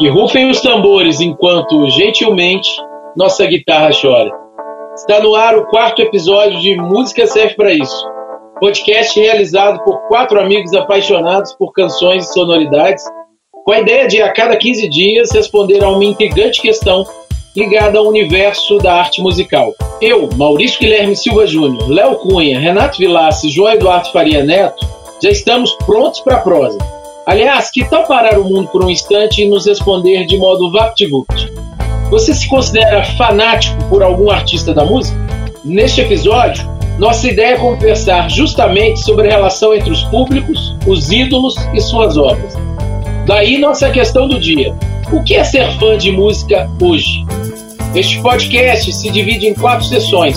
Que rufem os tambores enquanto, gentilmente, nossa guitarra chora. Está no ar o quarto episódio de Música Serve para Isso. Podcast realizado por quatro amigos apaixonados por canções e sonoridades, com a ideia de, a cada 15 dias, responder a uma intrigante questão ligada ao universo da arte musical. Eu, Maurício Guilherme Silva Júnior, Léo Cunha, Renato Vilassi e João Eduardo Faria Neto já estamos prontos para a prosa. Aliás, que tal parar o mundo por um instante e nos responder de modo vapt-vupt? Você se considera fanático por algum artista da música? Neste episódio, nossa ideia é conversar justamente sobre a relação entre os públicos, os ídolos e suas obras. Daí nossa questão do dia: o que é ser fã de música hoje? Este podcast se divide em quatro sessões,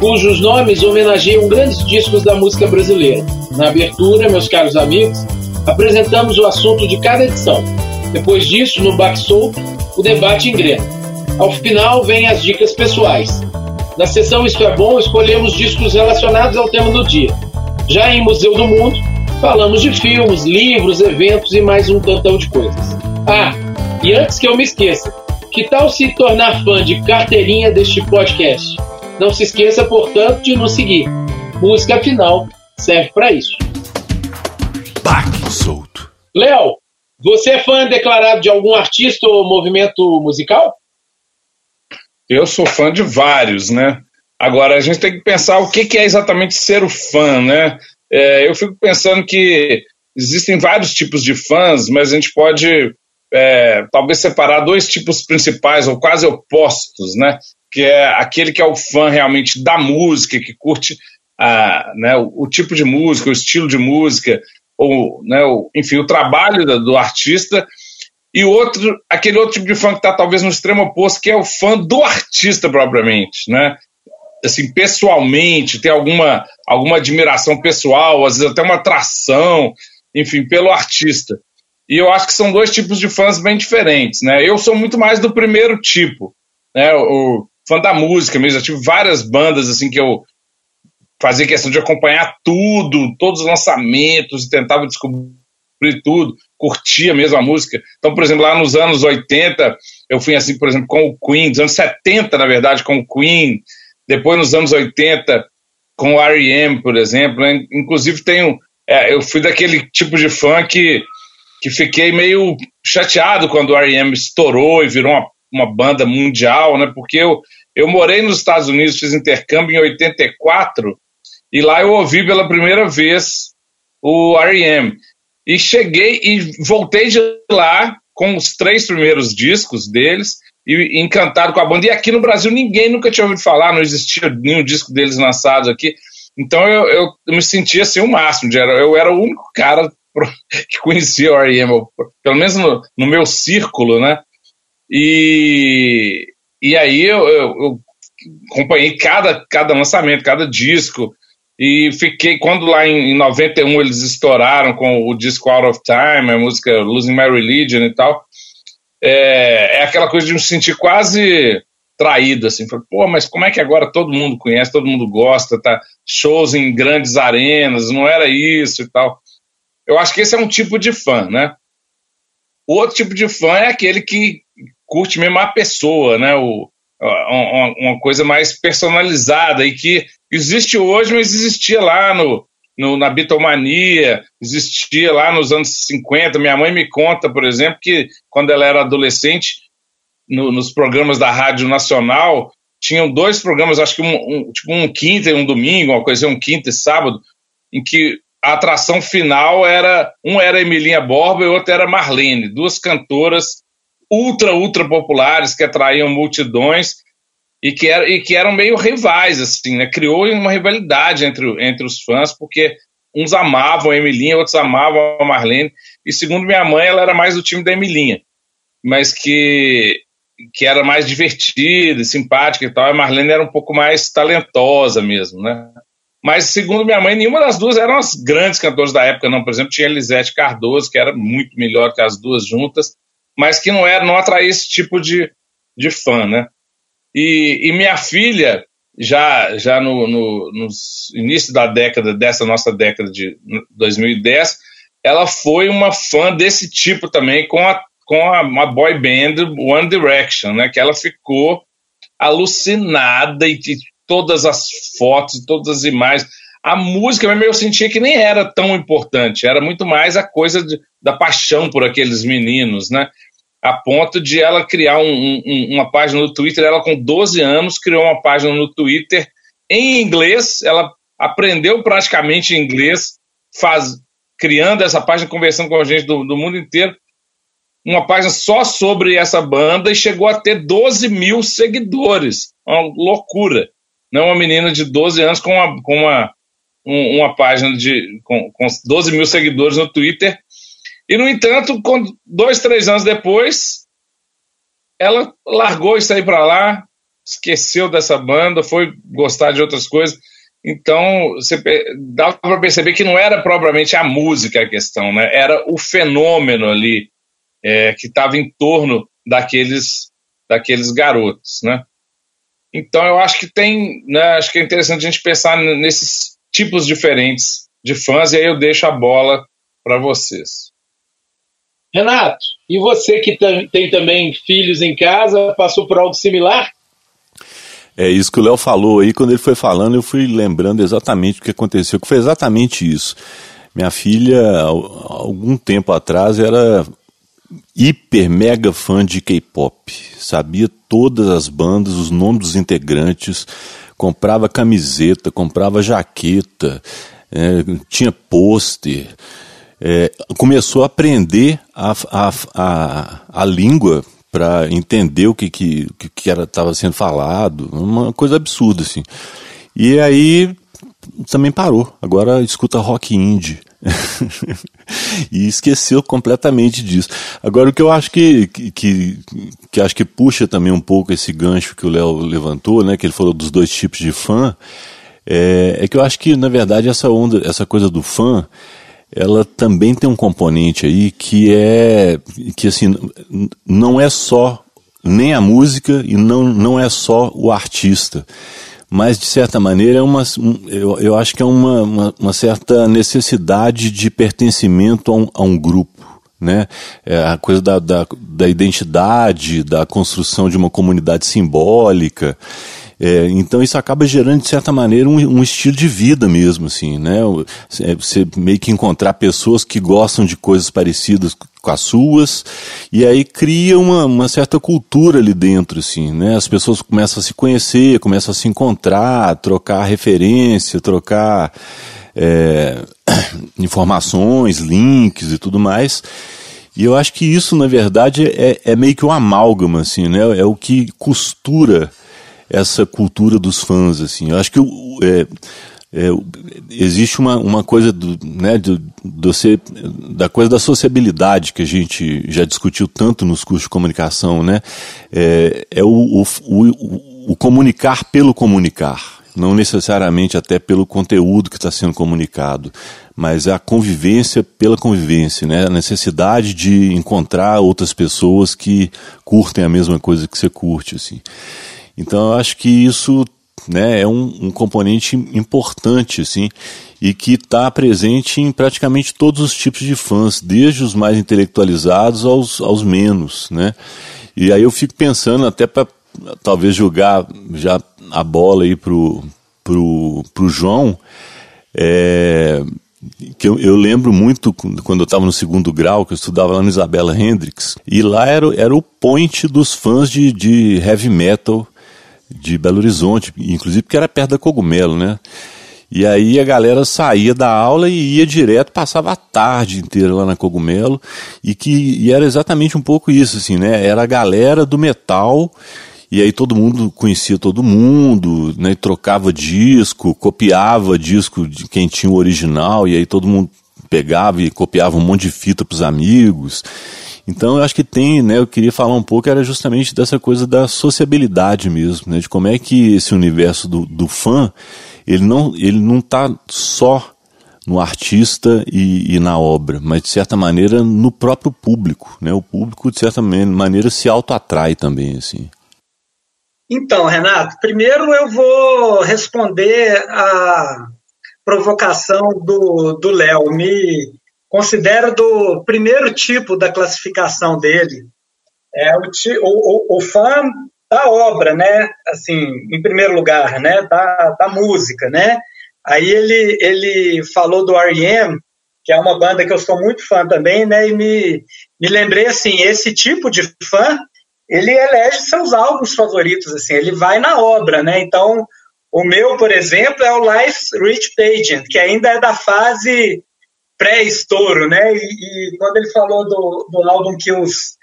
cujos nomes homenageiam grandes discos da música brasileira. Na abertura, meus caros amigos, apresentamos o assunto de cada edição. Depois disso, no Back Soul, o debate engrena. Ao final, vem as dicas pessoais. Na sessão Isso é Bom, escolhemos discos relacionados ao tema do dia. Já em Museu do Mundo, falamos de filmes, livros, eventos e mais um tantão de coisas. Ah, e antes que eu me esqueça, que tal se tornar fã de carteirinha deste podcast? Não se esqueça, portanto, de nos seguir. Música final serve para isso. Léo, você é fã declarado de algum artista ou movimento musical? Eu sou fã de vários, né? Agora, a gente tem que pensar o que, é exatamente ser o fã, né? É, eu fico pensando que existem vários tipos de fãs, mas a gente pode é, talvez separar dois tipos principais, ou quase opostos, né? Que é aquele que é o fã realmente da música, que curte a, né, o, o tipo de música, o estilo de música, ou, né, o, enfim, o trabalho do, artista, e outro, aquele outro tipo de fã que está talvez no extremo oposto, que é o fã do artista propriamente, né? Assim, pessoalmente, tem alguma, alguma admiração pessoal, às vezes até uma atração, enfim, pelo artista. E eu acho que são dois tipos de fãs bem diferentes, né? Eu sou muito mais do primeiro tipo, né? O fã da música mesmo. Eu tive várias bandas assim que eu fazia questão de acompanhar tudo, todos os lançamentos, tentava descobrir tudo, curtia mesmo a música. Então, por exemplo, lá nos anos 80, eu fui assim, por exemplo, com o Queen, nos anos 70, na verdade, com o Queen, depois nos anos 80, com o R.E.M., por exemplo. Né? Inclusive, tenho, é, eu fui daquele tipo de fã que, que fiquei meio chateado quando o R.E.M. estourou e virou uma, uma banda mundial, né? porque eu, eu morei nos Estados Unidos, fiz intercâmbio em 84, e lá eu ouvi pela primeira vez o R.E.M. E cheguei e voltei de lá com os três primeiros discos deles e encantado com a banda. E aqui no Brasil ninguém nunca tinha ouvido falar, não existia nenhum disco deles lançado aqui. Então eu, eu, me sentia assim o máximo. Eu era o único cara que conhecia o R.E.M., pelo menos no, no, meu círculo, né? E, e aí eu, eu, eu acompanhei cada, cada lançamento, cada disco. E fiquei, quando lá em, em 91 eles estouraram com o disco Out of Time, a música Losing My Religion e tal, é, é aquela coisa de me sentir quase traído, assim, falei, pô, mas como é que agora todo mundo conhece, todo mundo gosta, tá? Shows em grandes arenas, não era isso e tal. Eu acho que esse é um tipo de fã, né? O outro tipo de fã é aquele que curte mesmo a pessoa, né? O, uma, uma coisa mais personalizada e que existe hoje, mas existia lá no, no, na Bitomania, existia lá nos anos 50. Minha mãe me conta, por exemplo, que quando ela era adolescente, no, nos programas da Rádio Nacional, tinham dois programas, acho que um, um, tipo um quinta e um domingo, uma coisa, um quinta e sábado, em que a atração final era um era Emilinha Borba e outro era Marlene, duas cantoras ultra, ultra populares que atraíam multidões e que, era, e que eram meio rivais, assim, né? Criou uma rivalidade entre, entre os fãs, porque uns amavam a Emilinha, outros amavam a Marlene, e segundo minha mãe, ela era mais do time da Emilinha, mas que, que era mais divertida, simpática e tal, a Marlene era um pouco mais talentosa mesmo, né? Mas, segundo minha mãe, nenhuma das duas eram as grandes cantoras da época, não. Por exemplo, tinha Elisete Cardoso, que era muito melhor que as duas juntas, mas que não era, não atraía esse tipo de, de fã, né? E, e minha filha, já, já no, no, início da década, dessa nossa década de 2010, ela foi uma fã desse tipo também com a com a, uma boy band One Direction, né? Que ela ficou alucinada e, e todas as fotos, todas as imagens. A música mesmo eu sentia que nem era tão importante, era muito mais a coisa de, da paixão por aqueles meninos, né? A ponto de ela criar um, um, uma página no Twitter, ela com 12 anos criou uma página no Twitter em inglês, ela aprendeu praticamente inglês, faz, criando essa página, conversando com gente do, do mundo inteiro, uma página só sobre essa banda e chegou a ter 12 mil seguidores. Uma loucura. Não uma menina de 12 anos com uma, com uma, um, uma página de, com, com 12 mil seguidores no Twitter. E, no entanto, dois, três anos depois, ela largou isso aí para lá, esqueceu dessa banda, foi gostar de outras coisas. Então, você dá para perceber que não era propriamente a música a questão, né? Era o fenômeno ali é, que estava em torno daqueles, daqueles garotos, né? Então eu acho que tem, né, acho que é interessante a gente pensar nesses tipos diferentes de fãs e aí eu deixo a bola para vocês. Renato, e você que tem também filhos em casa, passou por algo similar? É isso que o Léo falou aí, quando ele foi falando, eu fui lembrando exatamente o que aconteceu, que foi exatamente isso. Minha filha, algum tempo atrás, era hiper mega fã de K-pop. Sabia todas as bandas, os nomes dos integrantes, comprava camiseta, comprava jaqueta, é, tinha pôster. É, começou a aprender a, a, a, a língua para entender o que que, que estava sendo falado, uma coisa absurda assim. E aí também parou. Agora escuta rock indie. e esqueceu completamente disso. Agora o que eu acho que, que, que, acho que puxa também um pouco esse gancho que o Léo levantou, né, que ele falou dos dois tipos de fã, é, é, que eu acho que na verdade essa onda, essa coisa do fã, ela também tem um componente aí que é que assim não é só nem a música e não, não é só o artista mas de certa maneira é uma, eu, eu acho que é uma, uma, uma certa necessidade de pertencimento a um, a um grupo. Né? É a coisa da, da, da identidade, da construção de uma comunidade simbólica. É, então isso acaba gerando, de certa maneira, um, um, estilo de vida mesmo, assim, né? É, você meio que encontrar pessoas que gostam de coisas parecidas com as suas, e aí cria uma, uma certa cultura ali dentro, assim, né? As pessoas começam a se conhecer, começam a se encontrar, trocar referência, trocar é, informações, links e tudo mais. E eu acho que isso, na verdade, é, é meio que um amálgama, assim, né? É o que costura essa cultura dos fãs, assim. Eu acho que é, é, existe uma, uma coisa do, né, do, do ser, da coisa da sociabilidade que a gente já discutiu tanto nos cursos de comunicação, né? É, é o, o, o, o comunicar pelo comunicar, não necessariamente até pelo conteúdo que está sendo comunicado, mas a convivência pela convivência, né? A necessidade de encontrar outras pessoas que curtem a mesma coisa que você curte, assim. Então eu acho que isso né, é um, um componente importante, assim, e que está presente em praticamente todos os tipos de fãs, desde os mais intelectualizados aos, aos menos, né? E aí eu fico pensando até para talvez jogar já a bola aí pro pro, pro João, é, que eu, eu, lembro muito quando eu estava no segundo grau, que eu estudava lá no Isabela Hendricks, e lá era, era o point dos fãs de, de heavy metal de Belo Horizonte, inclusive porque era perto da Cogumelo, né? E aí a galera saía da aula e ia direto, passava a tarde inteira lá na Cogumelo, e que e era exatamente um pouco isso, assim, né? Era a galera do metal, e aí todo mundo conhecia todo mundo, né? Trocava disco, copiava disco de quem tinha o original, e aí todo mundo pegava e copiava um monte de fita para os amigos. Então eu acho que tem, né, eu queria falar um pouco, era justamente dessa coisa da sociabilidade mesmo, né, de como é que esse universo do, do fã, ele não ele não está só no artista e, e, na obra, mas de certa maneira no próprio público, né, o público de certa maneira se autoatrai também, assim. Então, Renato, primeiro eu vou responder a provocação do Léo. Me, considero do primeiro tipo da classificação dele. É o, o, o fã da obra, né? Assim, em primeiro lugar, né? Da, da música, né? Aí ele, ele falou do R.E.M., que é uma banda que eu sou muito fã também, né? E me, me lembrei, assim, esse tipo de fã, ele elege seus álbuns favoritos, assim, ele vai na obra, né? Então, o meu, por exemplo, é o Life Rich Pageant, que ainda é da fase pré-estouro, né? E, e, quando ele falou do, do álbum que os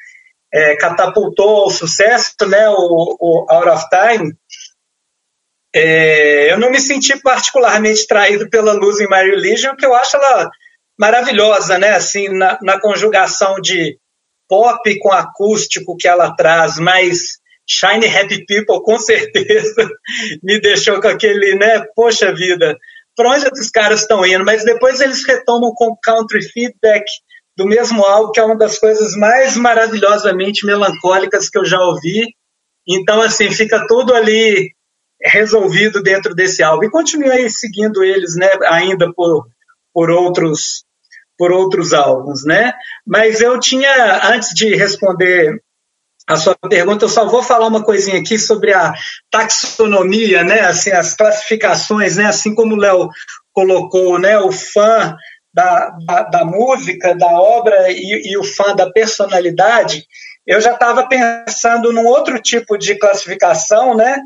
é, catapultou ao sucesso, né? O, o Out of Time, é, eu não me senti particularmente traído pela Luz em My Religion, que eu acho ela maravilhosa, né? Assim, na, na conjugação de pop com acústico que ela traz, mas Shiny Happy People com certeza me deixou com aquele, né? Poxa vida, para onde os caras estão indo? Mas depois eles retomam com Country Feedback do mesmo álbum, que é uma das coisas mais maravilhosamente melancólicas que eu já ouvi. Então, assim, fica tudo ali resolvido dentro desse álbum. E continuei seguindo eles, né, ainda por, por outros por outros álbuns, né? Mas eu tinha, antes de responder a sua pergunta, eu só vou falar uma coisinha aqui sobre a taxonomia, né? Assim, as classificações, né? Assim como o Léo colocou, né? O fã da, da, da música, da obra e, e, o fã da personalidade, eu já estava pensando num outro tipo de classificação, né?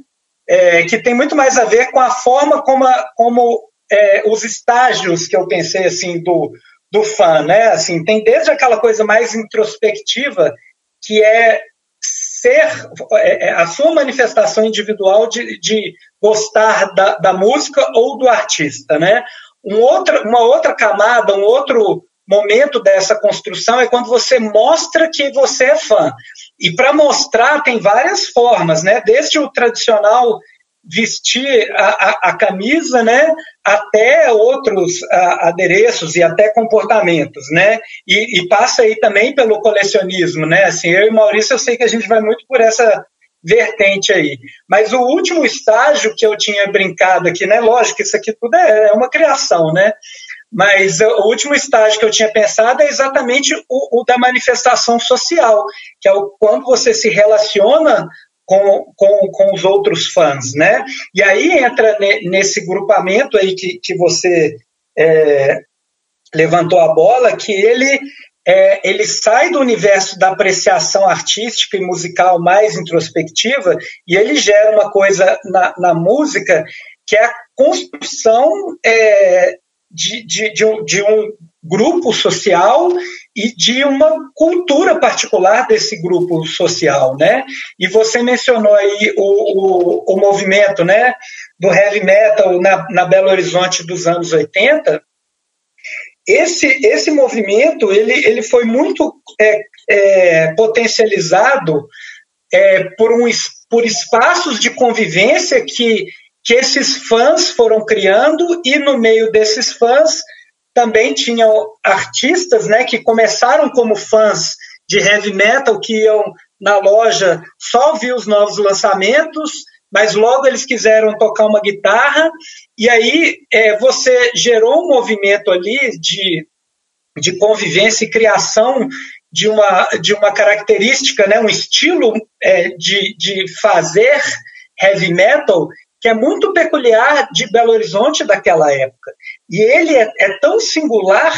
É, que tem muito mais a ver com a forma como, a, como é, os estágios que eu pensei assim do, do fã, né? Assim, tem desde aquela coisa mais introspectiva que é ser é, é, a sua manifestação individual de, de gostar da, da, música ou do artista, né? Um outra, uma outra camada, um outro momento dessa construção é quando você mostra que você é fã. E para mostrar tem várias formas, né? Desde o tradicional vestir a, a, a, camisa, né, até outros a, adereços e até comportamentos, né, e, e, passa aí também pelo colecionismo, né, assim, eu e Maurício, eu sei que a gente vai muito por essa vertente aí, mas o último estágio que eu tinha brincado aqui, né, lógico, isso aqui tudo é, é uma criação, né, mas o último estágio que eu tinha pensado é exatamente o, o da manifestação social, que é o quando você se relaciona com, com, com os outros fãs, né? E aí entra nesse grupamento aí que, que você é, levantou a bola, que ele é, ele sai do universo da apreciação artística e musical mais introspectiva e ele gera uma coisa na, na música que é a construção é, de, de, de, um, de um grupo social e de uma cultura particular desse grupo social, né? E você mencionou aí o, o, o movimento, né, do heavy metal na, na Belo Horizonte dos anos 80. Esse, esse movimento ele, ele foi muito é, é, potencializado é, por, um, por espaços de convivência que, que esses fãs foram criando e no meio desses fãs também tinham artistas né, que começaram como fãs de heavy metal, que iam na loja só ouvir os novos lançamentos, mas logo eles quiseram tocar uma guitarra, e aí é, você gerou um movimento ali de, de convivência e criação de uma, de uma característica, né, um estilo é, de, de fazer heavy metal que é muito peculiar de Belo Horizonte daquela época. E ele é, é tão singular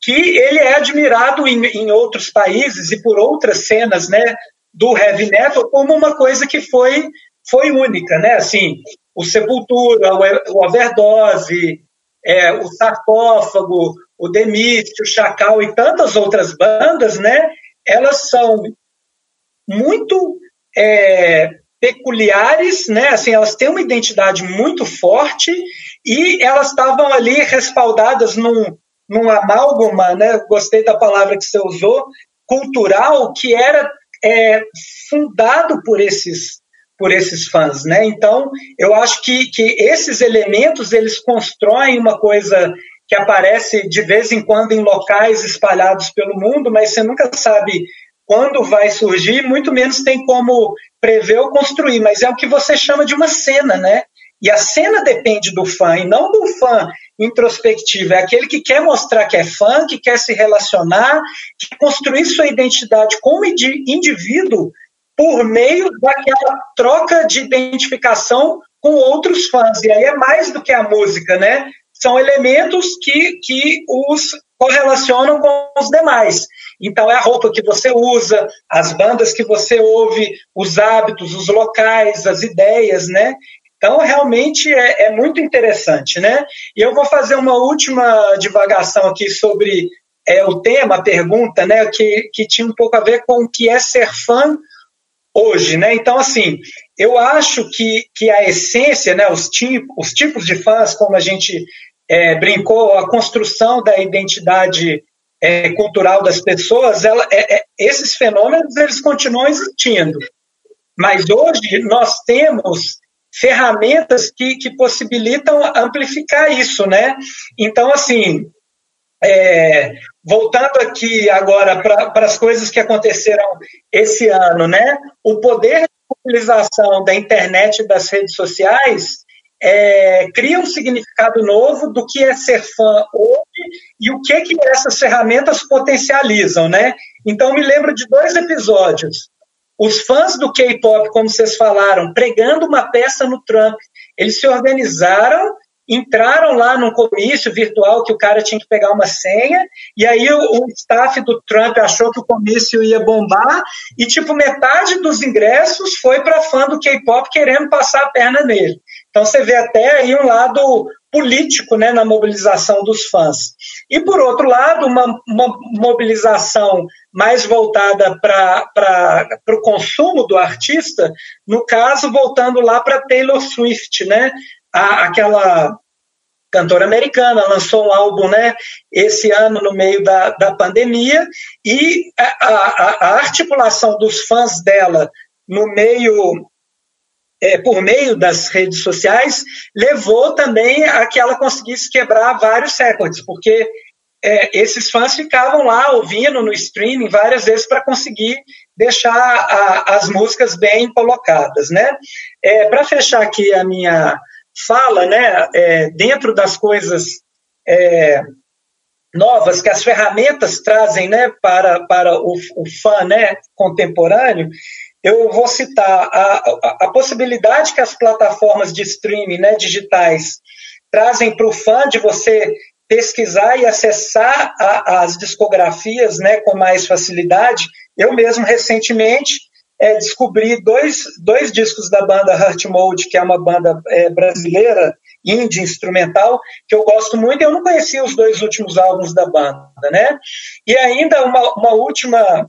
que ele é admirado em, em, outros países e por outras cenas né, do heavy metal como uma coisa que foi, foi única. Né? Assim, o Sepultura, o, Overdose, é, o Sarcófago, o Demist, o Chacal e tantas outras bandas, né, elas são muito é, peculiares, né? Assim, elas têm uma identidade muito forte e elas estavam ali respaldadas num, num amálgama, né? Gostei da palavra que você usou, cultural, que era é, fundado por esses por esses fãs, né? Então, eu acho que, que esses elementos eles constroem uma coisa que aparece de vez em quando em locais espalhados pelo mundo, mas você nunca sabe quando vai surgir, muito menos tem como prever ou construir, mas é o que você chama de uma cena, né? E a cena depende do fã, e não do fã introspectivo, é aquele que quer mostrar que é fã, que quer se relacionar, que construir sua identidade como indivíduo por meio daquela troca de identificação com outros fãs. E aí é mais do que a música, né? São elementos que, que os correlacionam com os demais. Então, é a roupa que você usa, as bandas que você ouve, os hábitos, os locais, as ideias, né? Então, realmente é, é muito interessante, né? E eu vou fazer uma última divagação aqui sobre é, o tema, a pergunta, né? Que, que tinha um pouco a ver com o que é ser fã hoje, né? Então, assim, eu acho que, que a essência, né, os, tipos, os tipos de fãs, como a gente é, brincou, a construção da identidade é, cultural das pessoas, ela, é, é, esses fenômenos eles continuam existindo. Mas hoje nós temos ferramentas que, que possibilitam amplificar isso, né? Então, assim, é, voltando aqui agora para as coisas que aconteceram esse ano, né? O poder de utilização da internet e das redes sociais é, cria um significado novo do que é ser fã hoje e o que que essas ferramentas potencializam, né? Então me lembro de dois episódios. Os fãs do K-pop, como vocês falaram, pregando uma peça no Trump, eles se organizaram entraram lá num comício virtual que o cara tinha que pegar uma senha, e aí o, o, staff do Trump achou que o comício ia bombar, e tipo, metade dos ingressos foi para fã do K-pop querendo passar a perna nele. Então você vê até aí um lado político né, na mobilização dos fãs. E por outro lado, uma, uma mobilização mais voltada para o consumo do artista, no caso, voltando lá para Taylor Swift, né? a, aquela cantora americana, lançou um álbum né, esse ano no meio da, da pandemia, e a, a, a articulação dos fãs dela no meio é, por meio das redes sociais levou também a que ela conseguisse quebrar vários recordes, porque é, esses fãs ficavam lá ouvindo no streaming várias vezes para conseguir deixar a, as músicas bem colocadas, né? É, para fechar aqui a minha fala, né, é, dentro das coisas é, novas que as ferramentas trazem né, para, para o, o fã né, contemporâneo, eu vou citar a, a, a, possibilidade que as plataformas de streaming né, digitais trazem para o fã de você pesquisar e acessar a, as discografias né, com mais facilidade. Eu mesmo, recentemente, é, descobri dois, dois discos da banda Heart Mode, que é uma banda é, brasileira, indie instrumental, que eu gosto muito. Eu não conhecia os dois últimos álbuns da banda, né? E ainda uma, uma última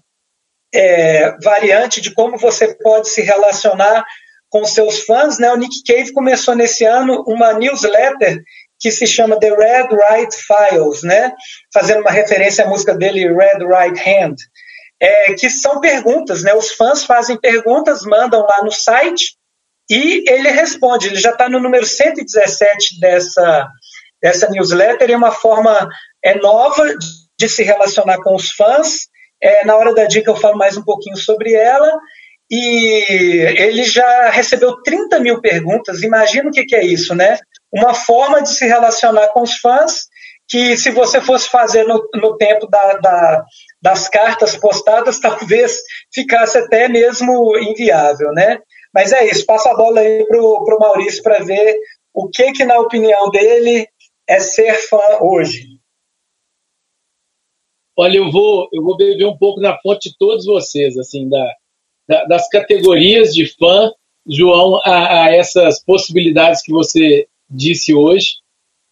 é, variante de como você pode se relacionar com seus fãs, né? O Nick Cave começou nesse ano uma newsletter que se chama The Red Right Files, né? Fazendo uma referência à música dele Red Right Hand é, que são perguntas, né? Os fãs fazem perguntas, mandam lá no site e ele responde. Ele já está no número 117 dessa, dessa newsletter é uma forma é, nova de se relacionar com os fãs. É, na hora da dica eu falo mais um pouquinho sobre ela. E ele já recebeu 30 mil perguntas. Imagina o que, que é isso, né? Uma forma de se relacionar com os fãs que se você fosse fazer no, no tempo da, da, das cartas postadas, talvez ficasse até mesmo inviável, né? Mas é isso, passa a bola aí para o Maurício para ver o que, que, na opinião dele, é ser fã hoje. Olha, eu vou, eu vou beber um pouco na fonte de todos vocês, assim, da, da das categorias de fã, João, a, a essas possibilidades que você disse hoje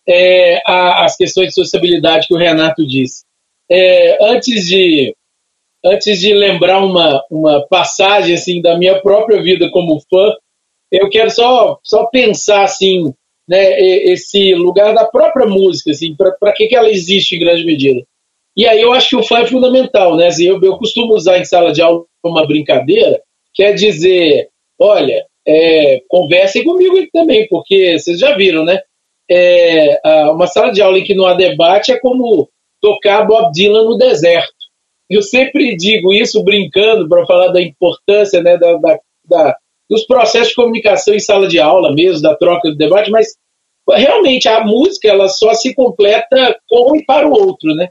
é, a, as questões de sociabilidade que o Renato disse. É, antes de antes de lembrar uma, uma passagem assim da minha própria vida como fã, eu quero só, só pensar assim, né, esse lugar da própria música, assim, para que, que ela existe em grande medida. E aí eu acho que o fã é fundamental, né? Assim, eu, eu costumo usar em sala de aula uma brincadeira, quer dizer, olha, é, conversem comigo também, porque vocês já viram, né? é, uma sala de aula em que não há debate é como tocar Bob Dylan no deserto. Eu sempre digo isso brincando para falar da importância né, da, da, da, dos processos de comunicação em sala de aula mesmo, da troca do debate, mas realmente a música ela só se completa com e para o outro, né?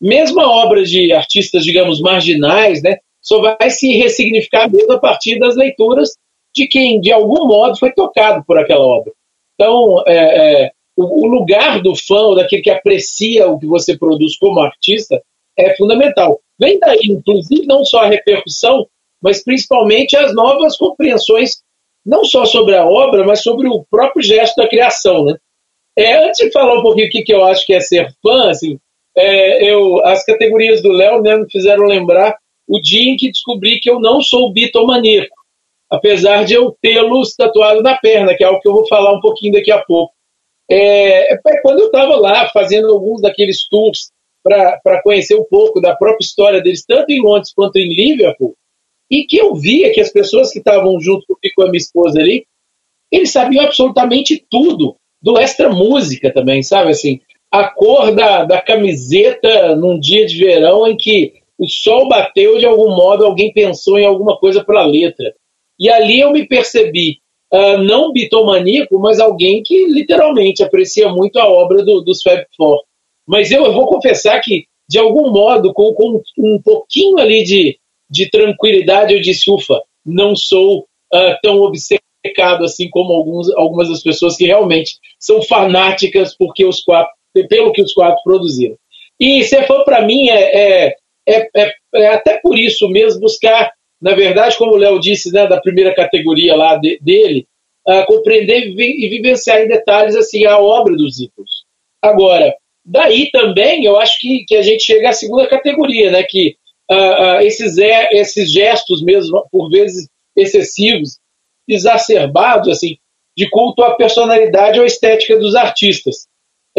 Mesmo a obra de artistas, digamos, marginais, né, só vai se ressignificar mesmo a partir das leituras de quem, de algum modo, foi tocado por aquela obra. Então, é, é, o, o, lugar do fã, daquele que aprecia o que você produz como artista, é fundamental. Vem daí, inclusive, não só a repercussão, mas principalmente as novas compreensões, não só sobre a obra, mas sobre o próprio gesto da criação. Né? É, antes de falar um pouquinho o que, que eu acho que é ser fã, assim, é, eu, as categorias do Léo né, me fizeram lembrar o dia em que descobri que eu não sou bitomaníaco, apesar de eu tê-los tatuado na perna, que é algo que eu vou falar um pouquinho daqui a pouco. É, é quando eu estava lá fazendo alguns daqueles tours para conhecer um pouco da própria história deles, tanto em Londres quanto em Liverpool, e que eu via que as pessoas que estavam junto comigo com a minha esposa ali, eles sabiam absolutamente tudo do extra música também, sabe assim, a cor da, da camiseta num dia de verão em que o sol bateu de algum modo, alguém pensou em alguma coisa para a letra. E ali eu me percebi, uh, não bitomaníaco, mas alguém que literalmente aprecia muito a obra do, dos Fab Four. Mas eu, eu, vou confessar que, de algum modo, com, com um pouquinho ali de, de tranquilidade, eu disse, ufa, não sou uh, tão obcecado assim como alguns, algumas das pessoas que realmente são fanáticas porque os quatro, pelo que os quatro produziram. E fã, para mim, é, é, é, é, é, até por isso mesmo buscar, na verdade, como o Léo disse, né, da primeira categoria lá de, dele, uh, compreender e vivenciar em detalhes assim, a obra dos ídolos. Agora, daí também eu acho que, que a gente chega à segunda categoria, né, que uh, uh, esses, é, esses gestos mesmo, por vezes excessivos, exacerbados, assim, de culto à personalidade ou estética dos artistas.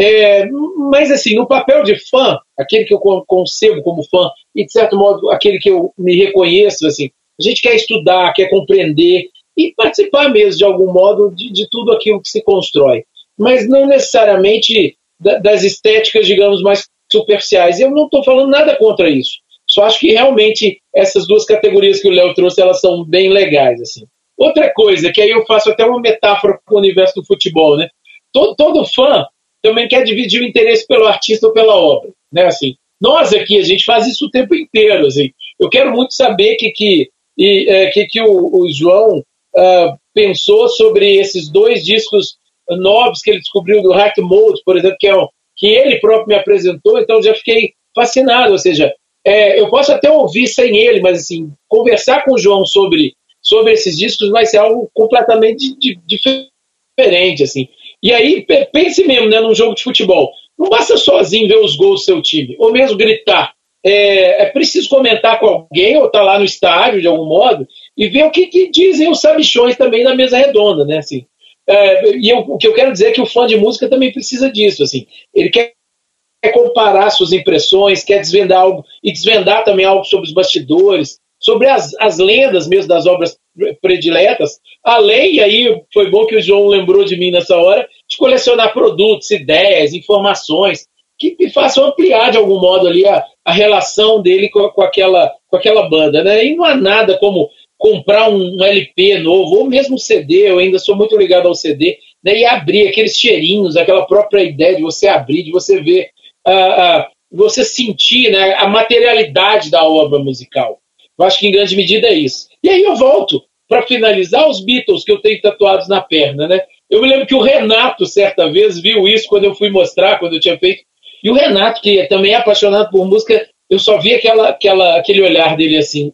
É, mas, assim, no papel de fã, aquele que eu concebo como fã, e de certo modo aquele que eu me reconheço, assim, a gente quer estudar, quer compreender e participar mesmo, de algum modo, de, de tudo aquilo que se constrói. Mas não necessariamente da, das estéticas, digamos, mais superficiais. Eu não estou falando nada contra isso. Só acho que realmente essas duas categorias que o Léo trouxe, elas são bem legais, assim. Outra coisa, que aí eu faço até uma metáfora com o universo do futebol, né? Todo, todo fã também quer dividir o interesse pelo artista ou pela obra, né? Assim, nós aqui a gente faz isso o tempo inteiro, assim. Eu quero muito saber que que e, é, que, que o, o João uh, pensou sobre esses dois discos novos que ele descobriu do Hack Mode, por exemplo, que é um, que ele próprio me apresentou, então já fiquei fascinado, ou seja, é, eu posso até ouvir sem ele, mas assim, conversar com o João sobre, sobre esses discos vai ser algo completamente diferente, assim. E aí, pense mesmo né, num jogo de futebol. Não basta sozinho ver os gols do seu time, ou mesmo gritar. É, é preciso comentar com alguém, ou estar tá lá no estádio, de algum modo, e ver o que, que dizem os sabichões também na mesa redonda, né? Assim, é, e eu, o que eu quero dizer é que o fã de música também precisa disso. Assim, ele quer comparar suas impressões, quer desvendar algo, e desvendar também algo sobre os bastidores, sobre as, as lendas mesmo das obras prediletas, além, e aí foi bom que o João lembrou de mim nessa hora, de colecionar produtos, ideias, informações, que me façam ampliar de algum modo ali a, a relação dele com, com, aquela, com aquela banda. Né? E não há nada como comprar um, um LP novo, ou mesmo um CD, eu ainda sou muito ligado ao CD, né? e abrir aqueles cheirinhos, aquela própria ideia de você abrir, de você ver, uh, uh, você sentir né, a materialidade da obra musical. Eu acho que em grande medida é isso. E aí eu volto para finalizar os Beatles que eu tenho tatuados na perna, né? Eu me lembro que o Renato, certa vez, viu isso quando eu fui mostrar, quando eu tinha feito. E o Renato, que também é apaixonado por música, eu só vi aquela, aquela, aquele olhar dele assim,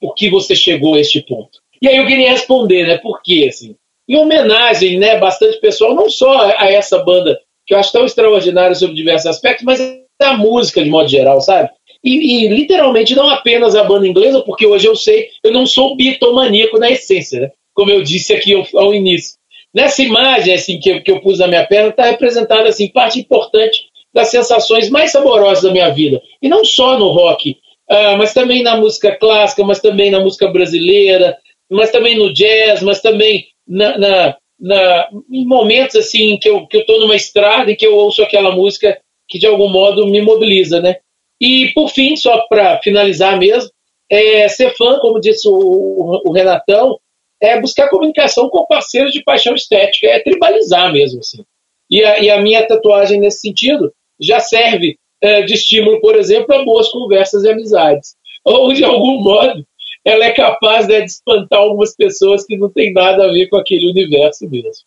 por que você chegou a este ponto? E aí eu queria responder, né? Por quê, assim? Em homenagem, né, bastante pessoal, não só a essa banda, que eu acho tão extraordinária sobre diversos aspectos, mas a música de modo geral, sabe? E, e, literalmente não apenas a banda inglesa, porque hoje eu sei, eu não sou bitomaníaco na essência, né? como eu disse aqui ao, ao início. Nessa imagem assim que eu, que eu pus na minha perna, está representada assim, parte importante das sensações mais saborosas da minha vida. E não só no rock, uh, mas também na música clássica, mas também na música brasileira, mas também no jazz, mas também na, na, na em momentos assim que eu estou numa estrada e que eu ouço aquela música que de algum modo me mobiliza, né? E, por fim, só para finalizar mesmo, é, ser fã, como disse o, o, Renatão, é buscar comunicação com parceiros de paixão estética, é tribalizar mesmo. Assim. E a, e a minha tatuagem nesse sentido já serve é, de estímulo, por exemplo, a boas conversas e amizades. Ou, de algum modo, ela é capaz né, de espantar algumas pessoas que não tem nada a ver com aquele universo mesmo.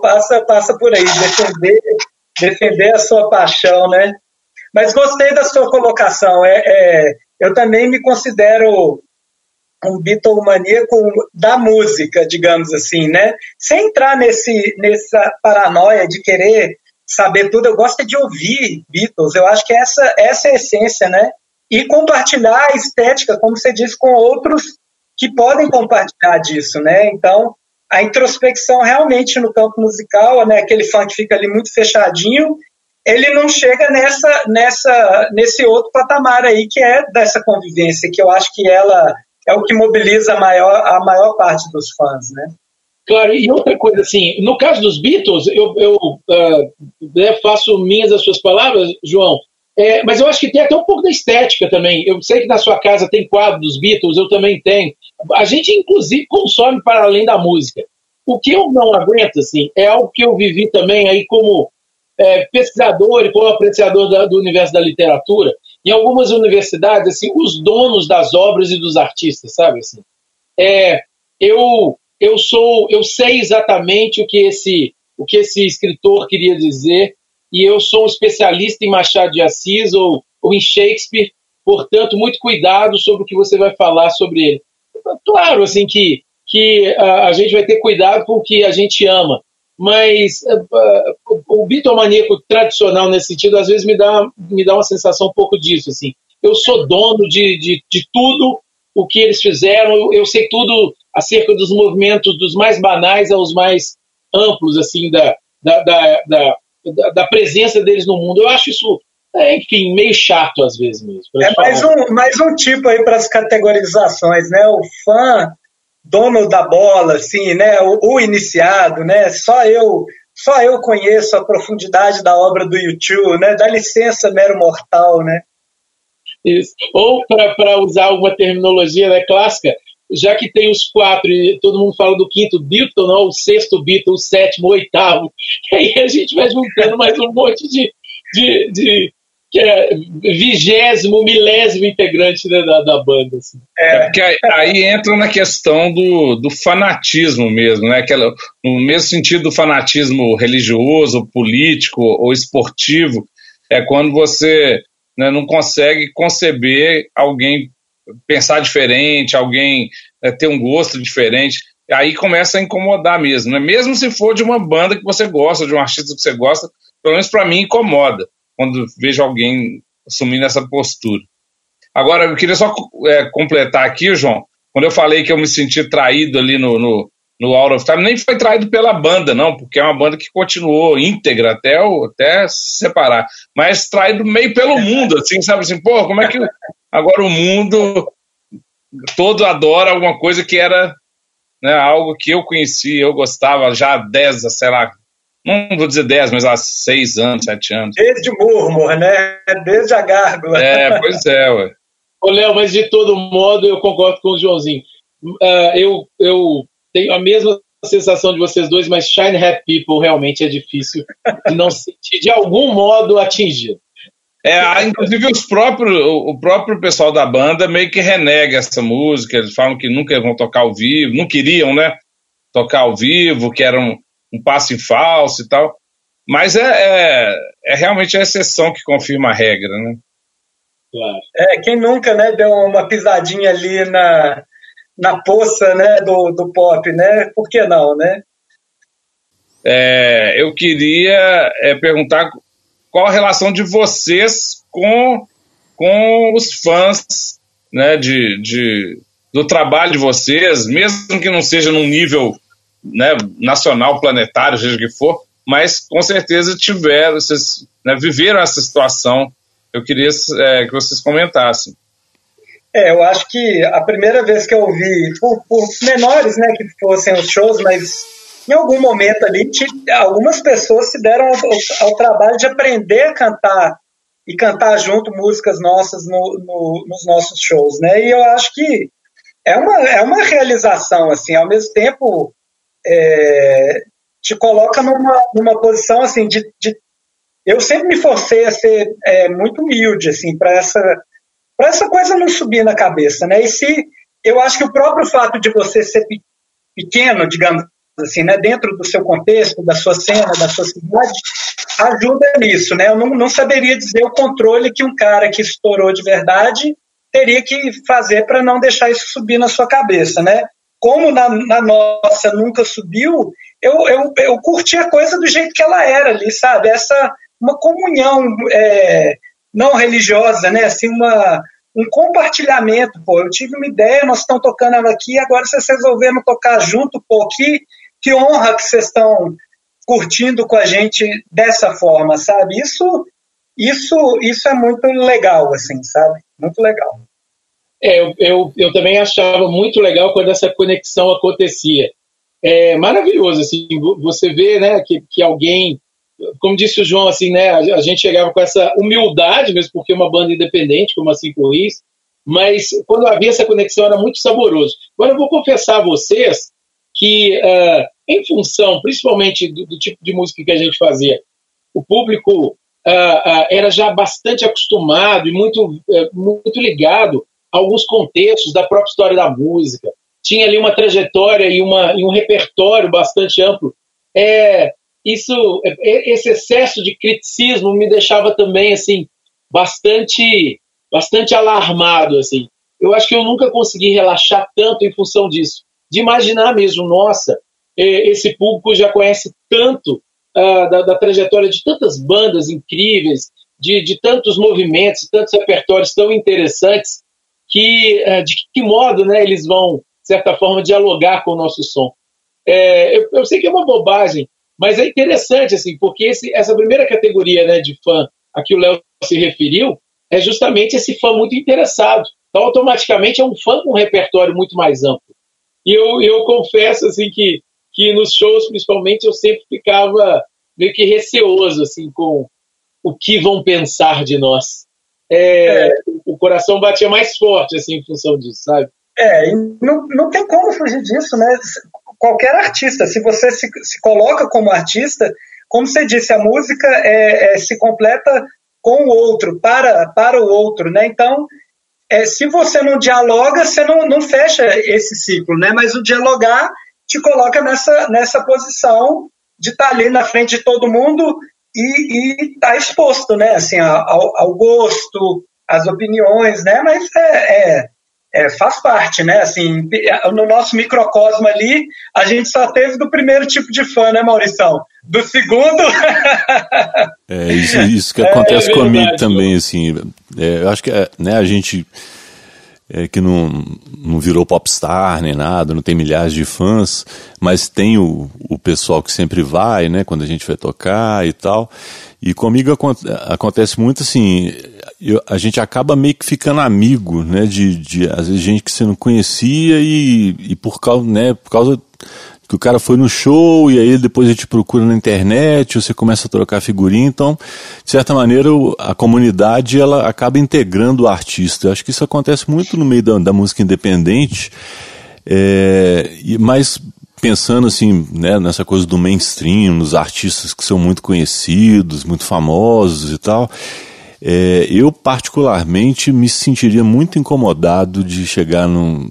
Passa, passa por aí, defender, defender a sua paixão, né? Mas gostei da sua colocação. É, é eu também me considero um Beatlemaníaco da música, digamos assim, né? Sem entrar nesse, nessa paranoia de querer saber tudo, eu gosto de ouvir Beatles, eu acho que essa, essa é a essência, né? E compartilhar a estética, como você disse, com outros que podem compartilhar disso, né? Então, a introspecção realmente no campo musical, né, aquele fã que fica ali muito fechadinho, ele não chega nessa, nessa, nesse outro patamar aí que é dessa convivência, que eu acho que ela é o que mobiliza a maior, a maior parte dos fãs, né? Claro, e outra coisa, assim, no caso dos Beatles, eu, eu uh, faço minhas as suas palavras, João, é, mas eu acho que tem até um pouco da estética também. Eu sei que na sua casa tem quadro dos Beatles, eu também tenho. A gente, inclusive, consome para além da música. O que eu não aguento, assim, é algo que eu vivi também aí como é, pesquisador e como apreciador da, do universo da literatura. Em algumas universidades, assim, os donos das obras e dos artistas, sabe? Assim, é, eu eu sou, eu sei exatamente o que esse, o que esse escritor queria dizer e eu sou um especialista em Machado de Assis ou, ou em Shakespeare, portanto, muito cuidado sobre o que você vai falar sobre ele. Claro, assim que que a, a gente vai ter cuidado com o que a gente ama, mas uh, o bitomaníaco tradicional nesse sentido às vezes me dá me dá uma sensação um pouco disso assim. Eu sou dono de, de, de tudo o que eles fizeram, eu sei tudo acerca dos movimentos dos mais banais aos mais amplos, assim, da, da, da, da, da presença deles no mundo. Eu acho isso, é, enfim, meio chato às vezes mesmo. É mais um, mais um tipo aí para as categorizações, né? O fã, dono da bola, assim, né? O, o, iniciado, né? Só eu, só eu conheço a profundidade da obra do YouTube, né? Dá licença, mero mortal, né? Isso. Ou, para usar alguma terminologia né, clássica, já que tem os quatro, e todo mundo fala do quinto Beatle, não, o sexto Beatle, o sétimo, o oitavo, e aí a gente vai juntando mais um monte de, de, de que é vigésimo, milésimo integrante né, da, da banda. Assim. É, é porque aí, aí, entra na questão do, do fanatismo mesmo, né? Aquela, no mesmo sentido do fanatismo religioso, político ou esportivo, é quando você né, não consegue conceber alguém pensar diferente, alguém é, ter um gosto diferente. Aí começa a incomodar mesmo, né? Mesmo se for de uma banda que você gosta, de um artista que você gosta, pelo menos para mim incomoda quando vejo alguém assumindo essa postura. Agora, eu queria só é, completar aqui, João, quando eu falei que eu me senti traído ali no, no, no Out of Time, nem foi traído pela banda, não, porque é uma banda que continuou íntegra até, o, até se separar, mas traído meio pelo mundo, assim, sabe assim, pô, como é que Agora o mundo todo adora alguma coisa que era né, algo que eu conheci, eu gostava já há 10, sei lá, não vou dizer 10, mas há 6 anos, 7 anos. Desde Murmur, né? Desde a gárgula. É, pois é, ué. Ô, Léo, mas de todo modo eu concordo com o Joãozinho. Uh, eu, eu tenho a mesma sensação de vocês dois, mas Shine Happy People realmente é difícil de não sentir de algum modo atingido. É, inclusive os próprios, o próprio pessoal da banda meio que renega essa música, eles falam que nunca vão tocar ao vivo, não queriam, né? Tocar ao vivo, que era um, um passe falso e tal. Mas é, é, é, realmente a exceção que confirma a regra, né? Claro. É, quem nunca né, deu uma pisadinha ali na, na poça né, do, do pop, né? Por que não, né? É, eu queria é, perguntar qual a relação de vocês com, com os fãs né, de, de, do trabalho de vocês, mesmo que não seja num nível né, nacional, planetário, seja o que for, mas com certeza tiveram, vocês né, viveram essa situação. Eu queria é, que vocês comentassem. É, eu acho que a primeira vez que eu vi, por, por menores né, que fossem os shows, mas em algum momento ali, algumas pessoas se deram ao, ao, trabalho de aprender a cantar e cantar junto músicas nossas no, no, nos nossos shows, né? E eu acho que é uma, é uma realização, assim, ao mesmo tempo é, te coloca numa, numa posição assim de, de eu sempre me forcei a ser é, muito humilde assim para essa para essa coisa não subir na cabeça, né? E se eu acho que o próprio fato de você ser pequeno, digamos assim, né, dentro do seu contexto, da sua cena, da sua cidade, ajuda nisso, né? Eu não, não saberia dizer o controle que um cara que estourou de verdade teria que fazer para não deixar isso subir na sua cabeça, né? Como na, na nossa nunca subiu, eu, eu, eu curti a coisa do jeito que ela era ali, sabe? Essa uma comunhão é, não religiosa, né? Assim, uma, um compartilhamento, pô. Eu tive uma ideia, nós estamos tocando ela aqui, agora vocês resolveram tocar junto, pô, que, que honra que vocês estão curtindo com a gente dessa forma, sabe? Isso, isso, isso é muito legal, assim, sabe? Muito legal. É, eu, eu, eu também achava muito legal quando essa conexão acontecia. É maravilhoso, assim, você vê, né, que, que alguém, como disse o João, assim, né, a, gente chegava com essa humildade, mesmo porque é uma banda independente, como assim com isso, mas quando havia essa conexão era muito saboroso. Agora eu vou confessar a vocês que, uh, em função, principalmente do, do, tipo de música que a gente fazia, o público uh, uh, era já bastante acostumado e muito, muito ligado a alguns contextos da própria história da música tinha ali uma trajetória e, uma, e um repertório bastante amplo. É, isso, é, esse excesso de criticismo me deixava também assim bastante, bastante alarmado assim. Eu acho que eu nunca consegui relaxar tanto em função disso, de imaginar mesmo, nossa, esse público já conhece tanto uh, da, da, trajetória de tantas bandas incríveis, de, de tantos movimentos, tantos repertórios tão interessantes, que uh, de que modo, né, eles vão certa forma, dialogar com o nosso som. É, eu, eu, sei que é uma bobagem, mas é interessante, assim, porque esse, essa primeira categoria né, de fã a que o Léo se referiu é justamente esse fã muito interessado. Então, automaticamente, é um fã com um repertório muito mais amplo. E eu, eu confesso, assim, que, que nos shows, principalmente, eu sempre ficava meio que receoso, assim, com o que vão pensar de nós. É, é. O coração batia mais forte, assim, em função disso, sabe? É, não, não tem como fugir disso, né? Qualquer artista, se você se, se coloca como artista, como você disse, a música é, é, se completa com o outro, para, para o outro, né? Então, é, se você não dialoga, você não, não fecha esse ciclo, né? Mas o dialogar te coloca nessa, nessa posição de estar tá ali na frente de todo mundo e estar tá exposto, né? Assim, ao, ao gosto, às opiniões, né? Mas é, é é, faz parte, né? Assim, no nosso microcosmo ali, a gente só teve do primeiro tipo de fã, né, Maurição? Do segundo. é isso, isso que é, acontece é, comigo também, assim. É, eu acho que é, né, a gente é, que não, não virou popstar nem nada, não tem milhares de fãs, mas tem o, o pessoal que sempre vai, né, quando a gente vai tocar e tal. E comigo acontece muito assim, eu, a gente acaba meio que ficando amigo, né? De, de às vezes gente que você não conhecia e, e por causa, né? Por causa que o cara foi no show e aí depois a gente procura na internet, você começa a trocar figurinha, então, de certa maneira, a comunidade ela acaba integrando o artista. Eu acho que isso acontece muito no meio da, da música independente, é, mas pensando assim, né, nessa coisa do mainstream, nos artistas que são muito conhecidos, muito famosos e tal, é, eu, particularmente, me sentiria muito incomodado de chegar num,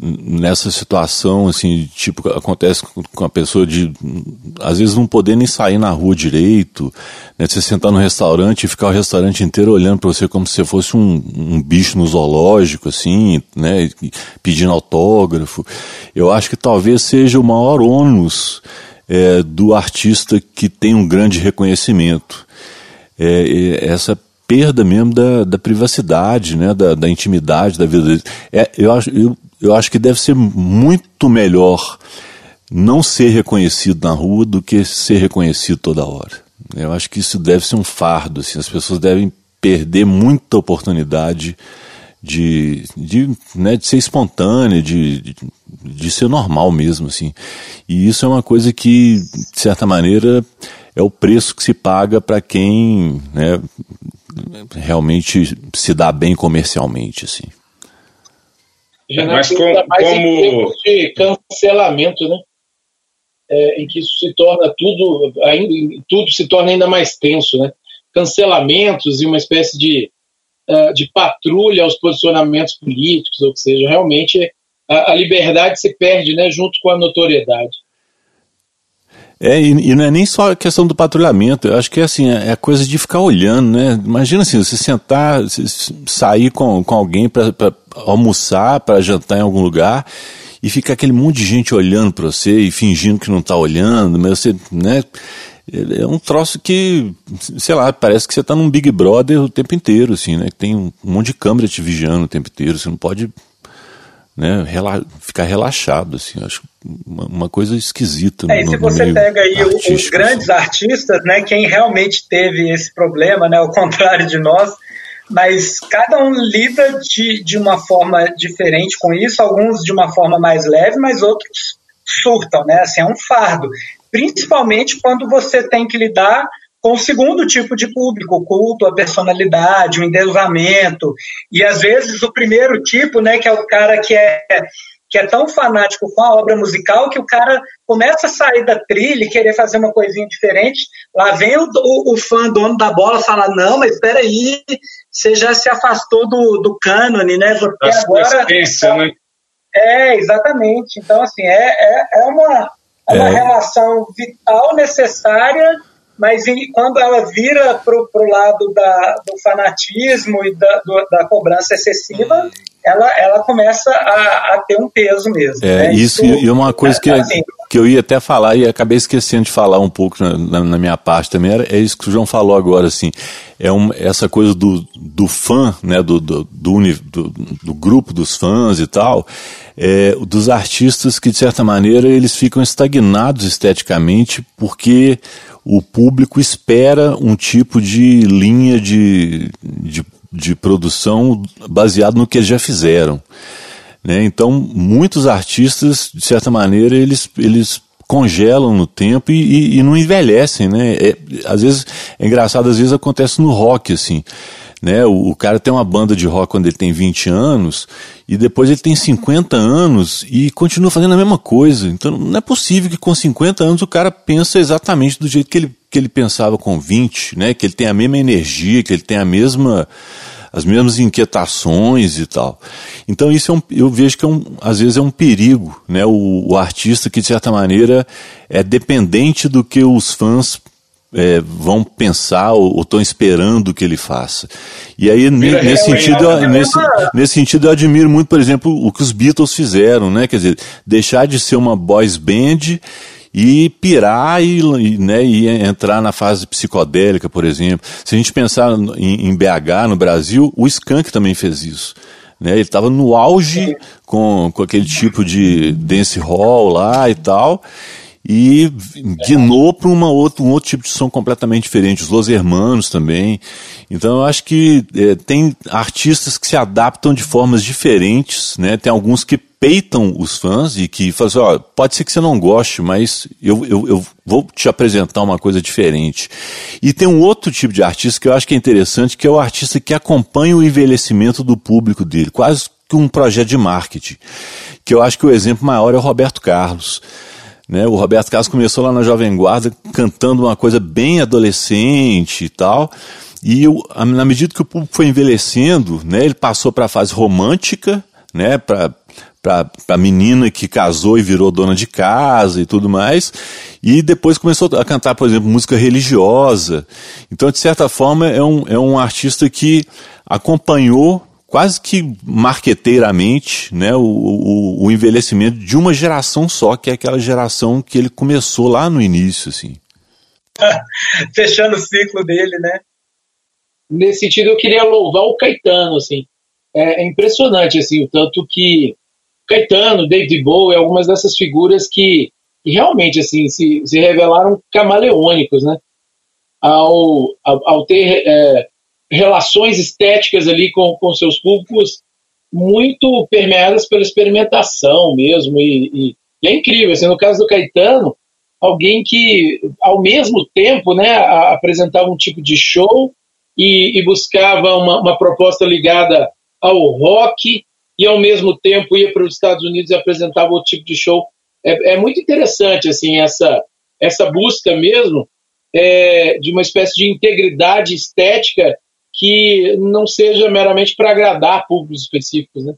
nessa situação, assim, tipo, acontece com a pessoa de, às vezes, não poder nem sair na rua direito, né, você sentar no restaurante e ficar o restaurante inteiro olhando para você como se você fosse um, um, bicho no zoológico, assim, né, pedindo autógrafo. Eu acho que talvez seja o maior ônus é, do artista que tem um grande reconhecimento é, essa perda mesmo da, da privacidade, né, da, da, intimidade da vida dele. É, eu, acho, eu, eu acho que deve ser muito melhor não ser reconhecido na rua do que ser reconhecido toda hora. Eu acho que isso deve ser um fardo, assim, as pessoas devem perder muita oportunidade de, de, né, de ser espontânea, de, de, de, ser normal mesmo, assim. E isso é uma coisa que, de certa maneira, é o preço que se paga para quem né, realmente se dá bem comercialmente, assim. Já Mas com, como de cancelamento, né? é, em que isso se torna tudo, ainda, tudo se torna ainda mais tenso, né? Cancelamentos e uma espécie de, uh, de patrulha aos posicionamentos políticos, ou que seja, realmente a, a liberdade se perde, né, junto com a notoriedade. É, e, e, não é nem só a questão do patrulhamento, eu acho que é assim, é, é coisa de ficar olhando, né? Imagina assim, você sentar, você sair com, com alguém para almoçar, para jantar em algum lugar, e fica aquele monte de gente olhando para você e fingindo que não está olhando, mas você, né? É um troço que, sei lá, parece que você está num Big Brother o tempo inteiro, assim, né? Tem um monte de câmera te vigiando o tempo inteiro, você não pode né, rela ficar relaxado, assim, acho uma, uma coisa esquisita. É, no, se você pega aí os grandes assim. artistas, né, quem realmente teve esse problema, né, ao contrário de nós, mas cada um lida de, de uma forma diferente com isso, alguns de uma forma mais leve, mas outros surtam, né, assim, é um fardo, principalmente quando você tem que lidar com o segundo tipo de público, o culto, a personalidade, o endeusamento. E às vezes o primeiro tipo, né, que é o cara que é que é tão fanático com a obra musical que o cara começa a sair da trilha e querer fazer uma coisinha diferente. Lá vem o, o, o fã dono da bola falar: não, mas espera aí, você já se afastou do, do cânone, né? Porque agora. Tá... Né? É, exatamente. Então, assim, é, é, é uma, é uma é. relação vital necessária mas quando ela vira para o lado da, do fanatismo e da, do, da cobrança excessiva, ela, ela começa a, a ter um peso mesmo. É, né? isso, isso, e uma coisa que, assim, que eu ia até falar e acabei esquecendo de falar um pouco na, na, na minha parte também, era, é isso que o João falou agora, assim, é um, essa coisa do, do fã, né, do, do, do, do, do grupo dos fãs e tal, é, dos artistas que, de certa maneira, eles ficam estagnados esteticamente porque o público espera um tipo de linha de, de, de produção baseado no que eles já fizeram. Né? Então, muitos artistas, de certa maneira, eles, eles congelam no tempo e, e, e não envelhecem, né? É, às vezes, é engraçado, às vezes acontece no rock, assim. Né? O, o, cara tem uma banda de rock quando ele tem 20 anos e depois ele tem 50 anos e continua fazendo a mesma coisa. Então não é possível que com 50 anos o cara pensa exatamente do jeito que ele, que ele pensava com 20, né? que ele tem a mesma energia, que ele tem a mesma as mesmas inquietações e tal. Então isso é um, eu vejo que é um, às vezes é um perigo, né? O, o artista que de certa maneira é dependente do que os fãs é, vão pensar ou estão esperando que ele faça. E aí, nesse sentido, eu, nesse, nesse sentido, eu admiro muito, por exemplo, o que os Beatles fizeram, né? Quer dizer, deixar de ser uma boys band e pirar e, né, e entrar na fase psicodélica, por exemplo. Se a gente pensar em, em BH, no Brasil, o Skank também fez isso. Né, ele estava no auge com, com aquele tipo de dance hall lá e tal, e guinou para uma um outro tipo de som completamente diferente, os Los Hermanos também. Então eu acho que é, tem artistas que se adaptam de formas diferentes, né? Tem alguns que peitam os fãs e que falam assim, ó, pode ser que você não goste, mas eu, eu, eu vou te apresentar uma coisa diferente. E tem um outro tipo de artista que eu acho que é interessante, que é o artista que acompanha o envelhecimento do público dele, quase que um projeto de marketing. Que eu acho que o exemplo maior é o Roberto Carlos. Né? O Roberto Carlos começou lá na Jovem Guarda cantando uma coisa bem adolescente e tal. E eu, na medida que o público foi envelhecendo, né, ele passou para a fase romântica, né, para a menina que casou e virou dona de casa e tudo mais, e depois começou a cantar, por exemplo, música religiosa. Então, de certa forma, é um, é um artista que acompanhou quase que marqueteiramente né, o, o, o, envelhecimento de uma geração só, que é aquela geração que ele começou lá no início. Assim. Fechando o ciclo dele, né? Nesse sentido, eu queria louvar o Caetano. Assim. É, é impressionante assim, o tanto que Caetano, David Bowie, algumas dessas figuras que, que realmente assim, se, se revelaram camaleônicos, né? Ao, ao, ao ter é, relações estéticas ali com, com seus públicos muito permeadas pela experimentação mesmo, e, e, e é incrível, assim, no caso do Caetano, alguém que ao mesmo tempo né, apresentava um tipo de show e, e buscava uma, uma, proposta ligada ao rock e ao mesmo tempo ia para os Estados Unidos e apresentava outro tipo de show. É, é muito interessante assim essa essa busca mesmo é, de uma espécie de integridade estética que não seja meramente para agradar públicos específicos, né?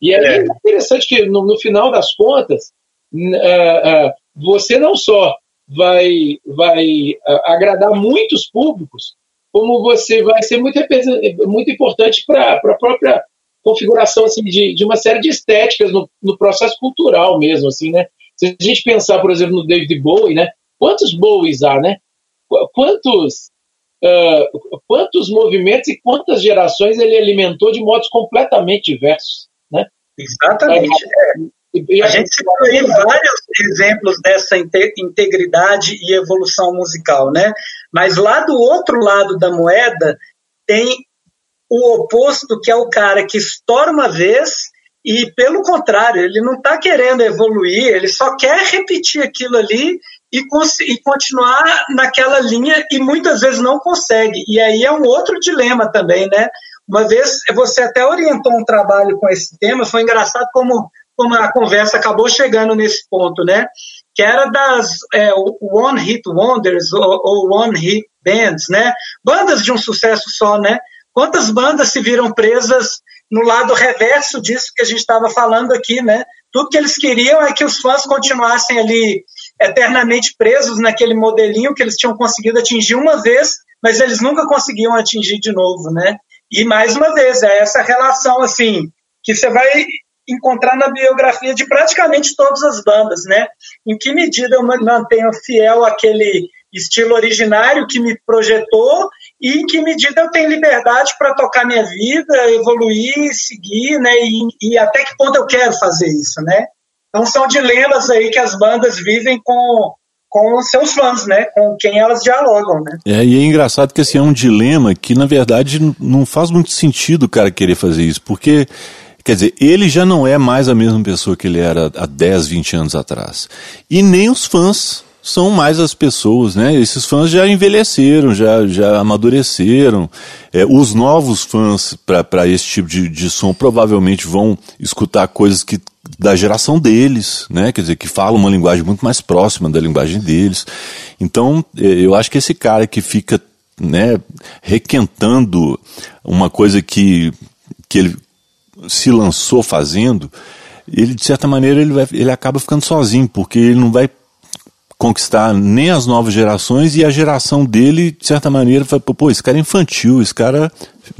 E é, é. interessante que no, no, final das contas uh, uh, você não só vai vai uh, agradar muitos públicos, como você vai ser muito muito importante para a própria configuração assim de, de uma série de estéticas no, no processo cultural mesmo, assim, né? Se a gente pensar, por exemplo, no David Bowie, né? Quantos Bowies há, né? Quantos, uh, quantos movimentos e quantas gerações ele alimentou de modos completamente diversos, né? Exatamente. É. A gente citou aí vários exemplos dessa integridade e evolução musical, né? Mas lá do outro lado da moeda tem o oposto, que é o cara que estoura uma vez e, pelo contrário, ele não está querendo evoluir, ele só quer repetir aquilo ali e, e, continuar naquela linha e muitas vezes não consegue. E aí é um outro dilema também, né? Uma vez você até orientou um trabalho com esse tema, foi engraçado como, como a conversa acabou chegando nesse ponto, né? Que era das é, One Hit Wonders ou, ou One Hit Bands, né? Bandas de um sucesso só, né? Quantas bandas se viram presas no lado reverso disso que a gente estava falando aqui, né? Tudo que eles queriam é que os fãs continuassem ali eternamente presos naquele modelinho que eles tinham conseguido atingir uma vez, mas eles nunca conseguiam atingir de novo, né? E mais uma vez, é essa relação assim que você vai encontrar na biografia de praticamente todas as bandas, né? Em que medida eu mantenho fiel àquele estilo originário que me projetou e em que medida eu tenho liberdade para tocar minha vida, evoluir, seguir, né? E, e, até que ponto eu quero fazer isso, né? Então são dilemas aí que as bandas vivem com com seus fãs, né? Com quem elas dialogam, né? É, e é engraçado que esse é um dilema que, na verdade, não faz muito sentido o cara querer fazer isso, porque Quer dizer, ele já não é mais a mesma pessoa que ele era há 10, 20 anos atrás. E nem os fãs são mais as pessoas, né? Esses fãs já envelheceram, já, já amadureceram. É, os novos fãs para esse tipo de, de som provavelmente vão escutar coisas que da geração deles, né? Quer dizer, que falam uma linguagem muito mais próxima da linguagem deles. Então, é, eu acho que esse cara que fica, né, requentando uma coisa que, que ele se lançou fazendo, ele de certa maneira ele, vai, ele acaba ficando sozinho, porque ele não vai conquistar nem as novas gerações e a geração dele, de certa maneira, foi, pô, esse cara é infantil, esse cara,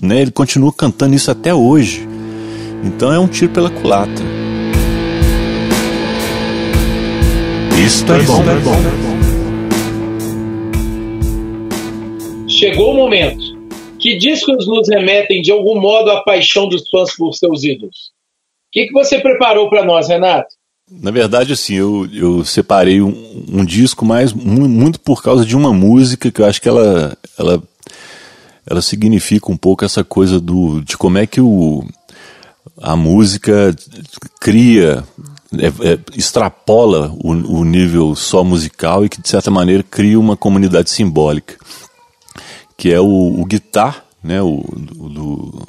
né, ele continua cantando isso até hoje. Então é um tiro pela culatra. Isto é, bom. é bom. Chegou o momento. Que discos nos remetem de algum modo à paixão dos fãs por seus ídolos? O que, que você preparou para nós, Renato? Na verdade, assim, eu, eu separei um, um disco mais muito por causa de uma música que eu acho que ela, ela, ela significa um pouco essa coisa do, de como é que o, a música cria, é, é, extrapola o, o nível só musical e que, de certa maneira, cria uma comunidade simbólica, que é o, o Guitar, né, o, do,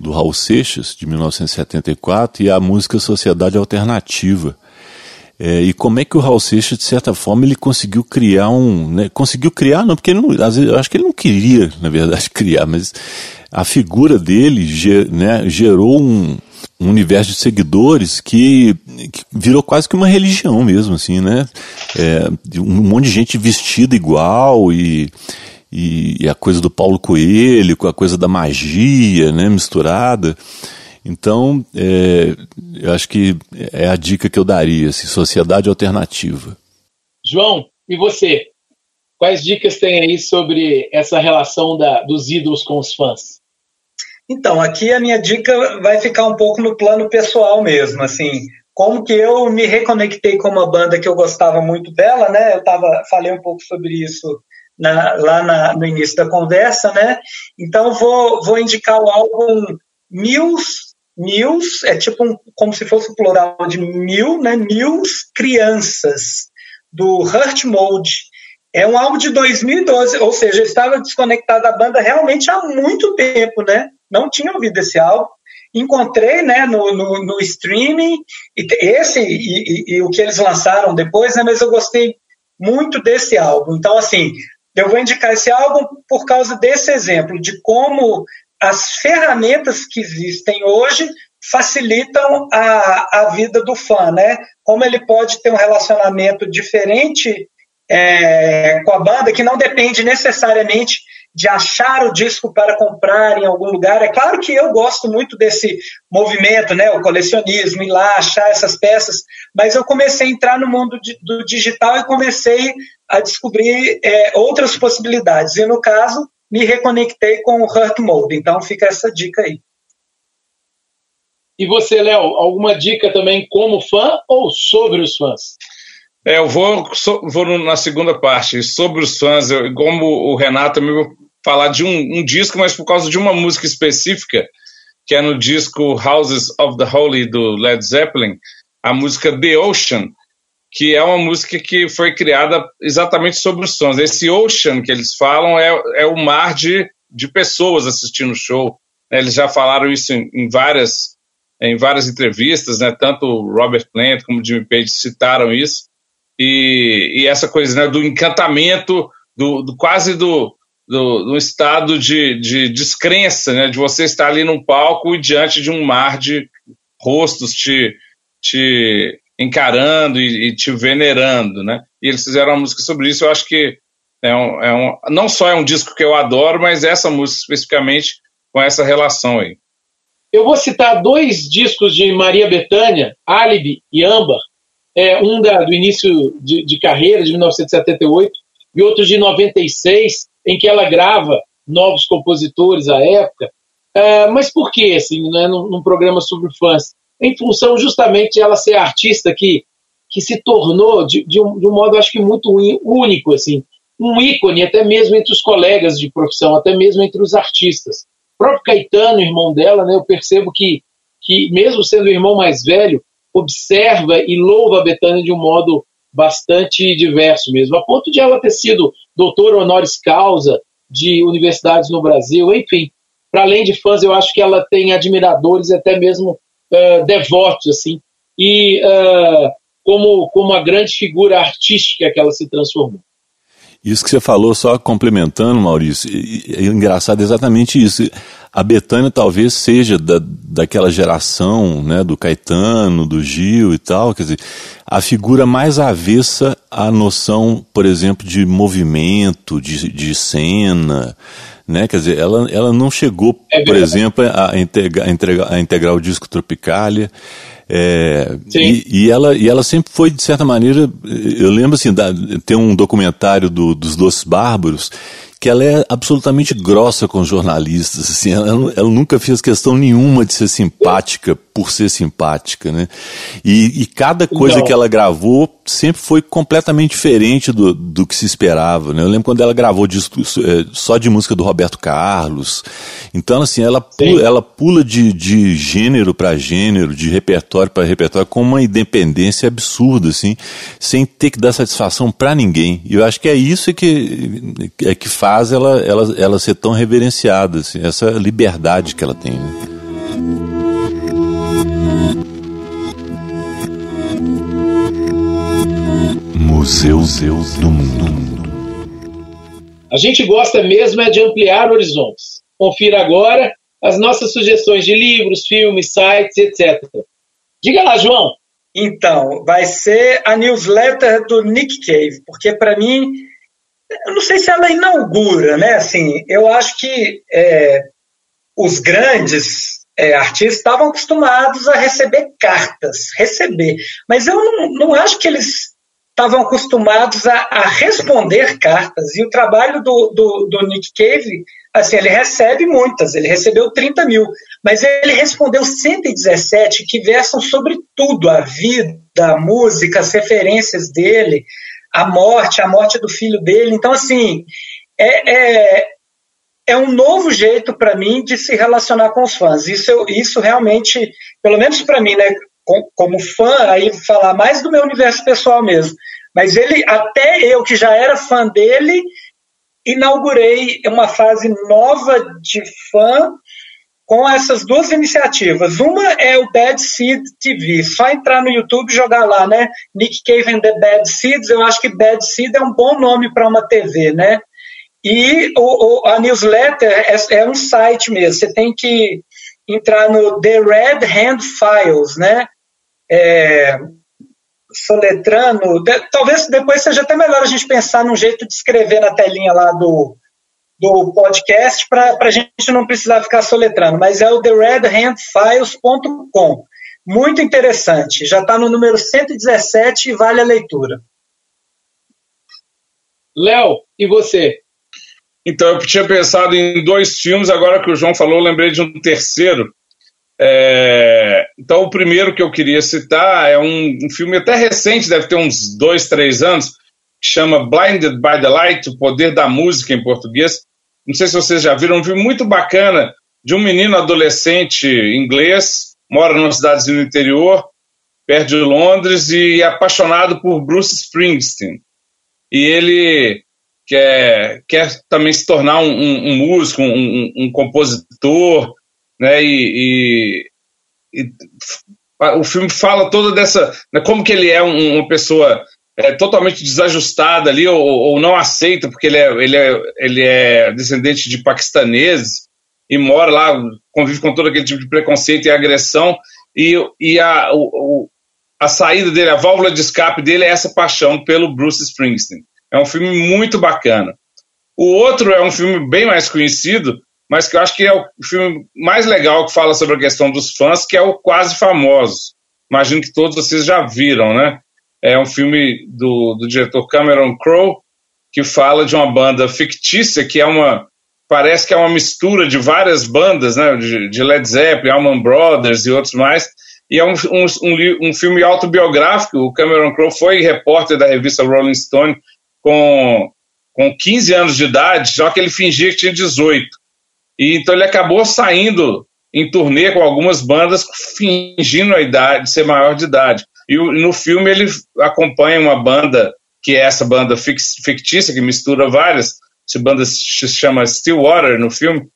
do Raul Seixas, de 1974, e a música Sociedade Alternativa. É, e como é que o Raul Seixas, de certa forma, ele conseguiu criar um. Né, conseguiu criar, não, porque não, às vezes, eu acho que ele não queria, na verdade, criar, mas a figura dele ger, né, gerou um, um universo de seguidores que, que, virou quase que uma religião mesmo, assim, né? É, um monte de gente vestida igual e e, e, a coisa do Paulo Coelho com a coisa da magia, né, misturada. Então, é, eu acho que é a dica que eu daria, assim, sociedade alternativa. João, e você? Quais dicas tem aí sobre essa relação da, dos ídolos com os fãs? Então, aqui a minha dica vai ficar um pouco no plano pessoal mesmo, assim, como que eu me reconectei com uma banda que eu gostava muito dela, né? Eu tava, falei um pouco sobre isso na, lá na, no início da conversa, né? Então vou, vou indicar o álbum Mils, Mils é tipo um, como se fosse o plural de mil, né? Mils Crianças, do Hurt Mode. É um álbum de 2012, ou seja, eu estava desconectado da banda realmente há muito tempo, né? Não tinha ouvido esse álbum. encontrei né, no, no, no streaming, esse e, e, e, o que eles lançaram depois, né, mas eu gostei muito desse álbum. Então, assim, eu vou indicar esse álbum por causa desse exemplo, de como as ferramentas que existem hoje facilitam a, a vida do fã, né? Como ele pode ter um relacionamento diferente é, com a banda, que não depende necessariamente de achar o disco para comprar em algum lugar. É claro que eu gosto muito desse movimento, né, o colecionismo, ir lá achar essas peças, mas eu comecei a entrar no mundo do digital e comecei a descobrir é, outras possibilidades. E no caso, me reconectei com o Hurt Mode. Então fica essa dica aí. E você, Léo, alguma dica também como fã ou sobre os fãs? É, eu vou, vou na segunda parte, sobre os fãs, eu, como o Renato me falar de um, um, disco, mas por causa de uma música específica, que é no disco Houses of the Holy do Led Zeppelin, a música The Ocean, que é uma música que foi criada exatamente sobre os fãs. Esse Ocean que eles falam é, é o mar de, de pessoas assistindo o show. Eles já falaram isso em, em várias em várias entrevistas, né? Tanto Robert Plant como Jimmy Page citaram isso e, e essa coisa né, do encantamento, do, do quase do, do, do, estado de, de descrença, né, de você estar ali num palco e diante de um mar de rostos te, te encarando e, e te venerando, né? E eles fizeram uma música sobre isso. Eu acho que é um, é um, não só é um disco que eu adoro, mas essa música especificamente com essa relação aí. Eu vou citar dois discos de Maria Bethânia, Alibi e Âmbar, é, um da, do início de, de, carreira, de 1978, e outro de 96, em que ela grava novos compositores à época. É, mas por que, assim, né, num, num, programa sobre fãs? Em função justamente ela ser artista que, que se tornou, de, de, um, de um modo acho que muito único, assim, um ícone até mesmo entre os colegas de profissão, até mesmo entre os artistas. O próprio Caetano, irmão dela, né, eu percebo que, que mesmo sendo o irmão mais velho, observa e louva a Betânia de um modo bastante diverso mesmo, a ponto de ela ter sido doutora honoris causa de universidades no Brasil, enfim. Para além de fãs, eu acho que ela tem admiradores até mesmo uh, devotos, assim, e uh, como, como a grande figura artística que ela se transformou. Isso que você falou, só complementando, Maurício, é engraçado exatamente isso. A Betânia talvez seja da, daquela geração, né, do Caetano, do Gil e tal, quer dizer, a figura mais avessa à noção, por exemplo, de movimento, de, de cena, né? Quer dizer, ela, ela não chegou, é por exemplo, a, integra, a, integrar, a integrar o disco Tropicália. É, e, e, ela, e ela sempre foi, de certa maneira, eu lembro assim, da, tem um documentário do, dos Doces Bárbaros, que ela é absolutamente grossa com os jornalistas, assim, ela, ela, nunca fez questão nenhuma de ser simpática por ser simpática, né? E, e cada coisa Não. que ela gravou sempre foi completamente diferente do, do que se esperava, né? Eu lembro quando ela gravou é, só de música do Roberto Carlos, então assim, ela pula, ela pula de, de gênero para gênero, de repertório para repertório, com uma independência absurda, assim, sem ter que dar satisfação para ninguém, e eu acho que é isso que, é que faz faz ela, ela, ela ser tão reverenciada, assim, essa liberdade que ela tem. Né? Museu do Mundo. A gente gosta mesmo é de ampliar horizontes. Confira agora as nossas sugestões de livros, filmes, sites, etc. Diga lá, João. Então, vai ser a newsletter do Nick Cave, porque para mim eu não sei se ela inaugura, né? Assim, eu acho que é, os grandes é, artistas estavam acostumados a receber cartas, receber, mas eu não, não acho que eles estavam acostumados a, a, responder cartas. E o trabalho do, do, do, Nick Cave, assim, ele recebe muitas, ele recebeu 30 mil, mas ele respondeu 117 que versam sobre tudo, a vida, a música, as referências dele a morte, a morte do filho dele. Então, assim, é, é, é um novo jeito para mim de se relacionar com os fãs. Isso, isso realmente, pelo menos para mim, né, como fã, aí falar mais do meu universo pessoal mesmo. Mas ele, até eu que já era fã dele, inaugurei uma fase nova de fã com essas duas iniciativas. Uma é o Bad Seed TV. Só entrar no YouTube e jogar lá, né? Nick Cave and the Bad Seeds. Eu acho que Bad Seed é um bom nome para uma TV, né? E o, o, a newsletter é, é, um site mesmo. Você tem que entrar no The Red Hand Files, né? É, soletrando. De, talvez depois seja até melhor a gente pensar num jeito de escrever na telinha lá do, do podcast para a gente não precisar ficar soletrando, mas é o theredhandfiles.com. Muito interessante. Já está no número 117 e vale a leitura. Léo, e você? Então, eu tinha pensado em dois filmes, agora que o João falou, eu lembrei de um terceiro. É... Então, o primeiro que eu queria citar é um, um filme até recente, deve ter uns dois, três anos, que chama Blinded by the Light, O Poder da Música em português, não sei se vocês já viram, um filme muito bacana de um menino adolescente inglês, mora numa cidadezinha no interior, perto de Londres, e é apaixonado por Bruce Springsteen. E ele quer, quer também se tornar um, um, um músico, um, um, compositor, né? E, e, e, o filme fala toda dessa, né, como que ele é uma pessoa é, totalmente desajustada ali ou, ou, não aceita porque ele é, ele, é, ele é descendente de paquistaneses e mora lá, convive com todo aquele tipo de preconceito e agressão e, e a, o, a saída dele, a válvula de escape dele é essa paixão pelo Bruce Springsteen. É um filme muito bacana. O outro é um filme bem mais conhecido, mas que eu acho que é o filme mais legal que fala sobre a questão dos fãs, que é o Quase Famosos. Imagino que todos vocês já viram, né? É um filme do, do diretor Cameron Crowe, que fala de uma banda fictícia, que é uma. Parece que é uma mistura de várias bandas, né? De, de Led Zeppelin, Allman Brothers e outros mais. E é um, um, um, um filme autobiográfico. O Cameron Crowe foi repórter da revista Rolling Stone com, com 15 anos de idade, só que ele fingia que tinha 18. E então ele acabou saindo em turnê com algumas bandas fingindo a idade, ser maior de idade. E no filme ele acompanha uma banda, que é essa banda fictícia, que mistura várias, essa banda se chama Stillwater no filme,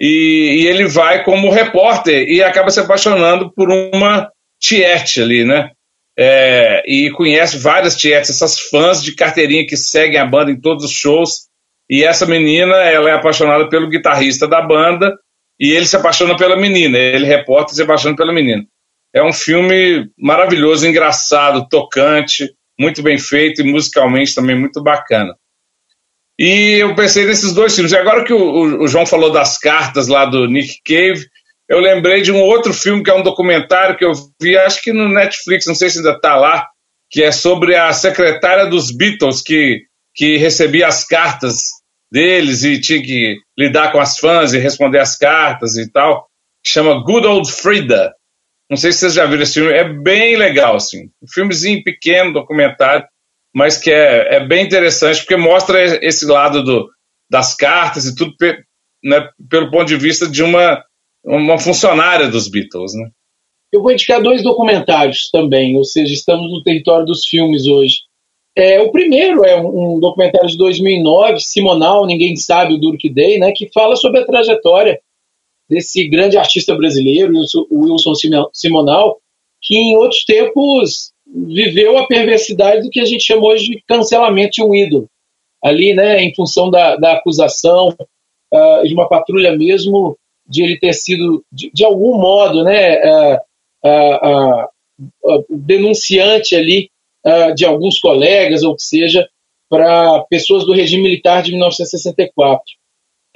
e, e, ele vai como repórter e acaba se apaixonando por uma tiete ali, né? É, e conhece várias tietes, essas fãs de carteirinha que seguem a banda em todos os shows. E essa menina, ela é apaixonada pelo guitarrista da banda e ele se apaixona pela menina. Ele repórter se apaixona pela menina. É um filme maravilhoso, engraçado, tocante, muito bem feito e musicalmente também muito bacana. E eu pensei nesses dois filmes. E agora que o, o, João falou das cartas lá do Nick Cave, eu lembrei de um outro filme que é um documentário que eu vi, acho que no Netflix, não sei se ainda está lá, que é sobre a secretária dos Beatles que, que recebia as cartas deles e tinha que lidar com as fãs e responder as cartas e tal. Chama Good Old Frida. Não sei se vocês já viram esse filme, é bem legal, assim. Um filmezinho pequeno, documentário, mas que é, é bem interessante, porque mostra esse lado do, das cartas e tudo né, pelo ponto de vista de uma, uma funcionária dos Beatles, né? Eu vou indicar dois documentários também, ou seja, estamos no território dos filmes hoje. É, o primeiro é um, um documentário de 2009, Simonal, Ninguém Sabe o Durk Day, né, que fala sobre a trajetória desse grande artista brasileiro, Wilson Simonal, que em outros tempos viveu a perversidade do que a gente chama hoje de cancelamento de um ídolo. Ali, né, em função da, da acusação uh, de uma patrulha mesmo, de ele ter sido, de, de algum modo, né, uh, uh, denunciante ali de alguns colegas, ou que seja, para pessoas do regime militar de 1964.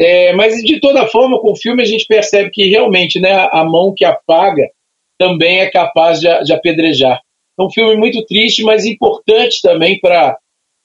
É, mas de toda forma, com o filme a gente percebe que realmente né, a mão que apaga também é capaz de, de apedrejar. É um filme muito triste, mas importante também para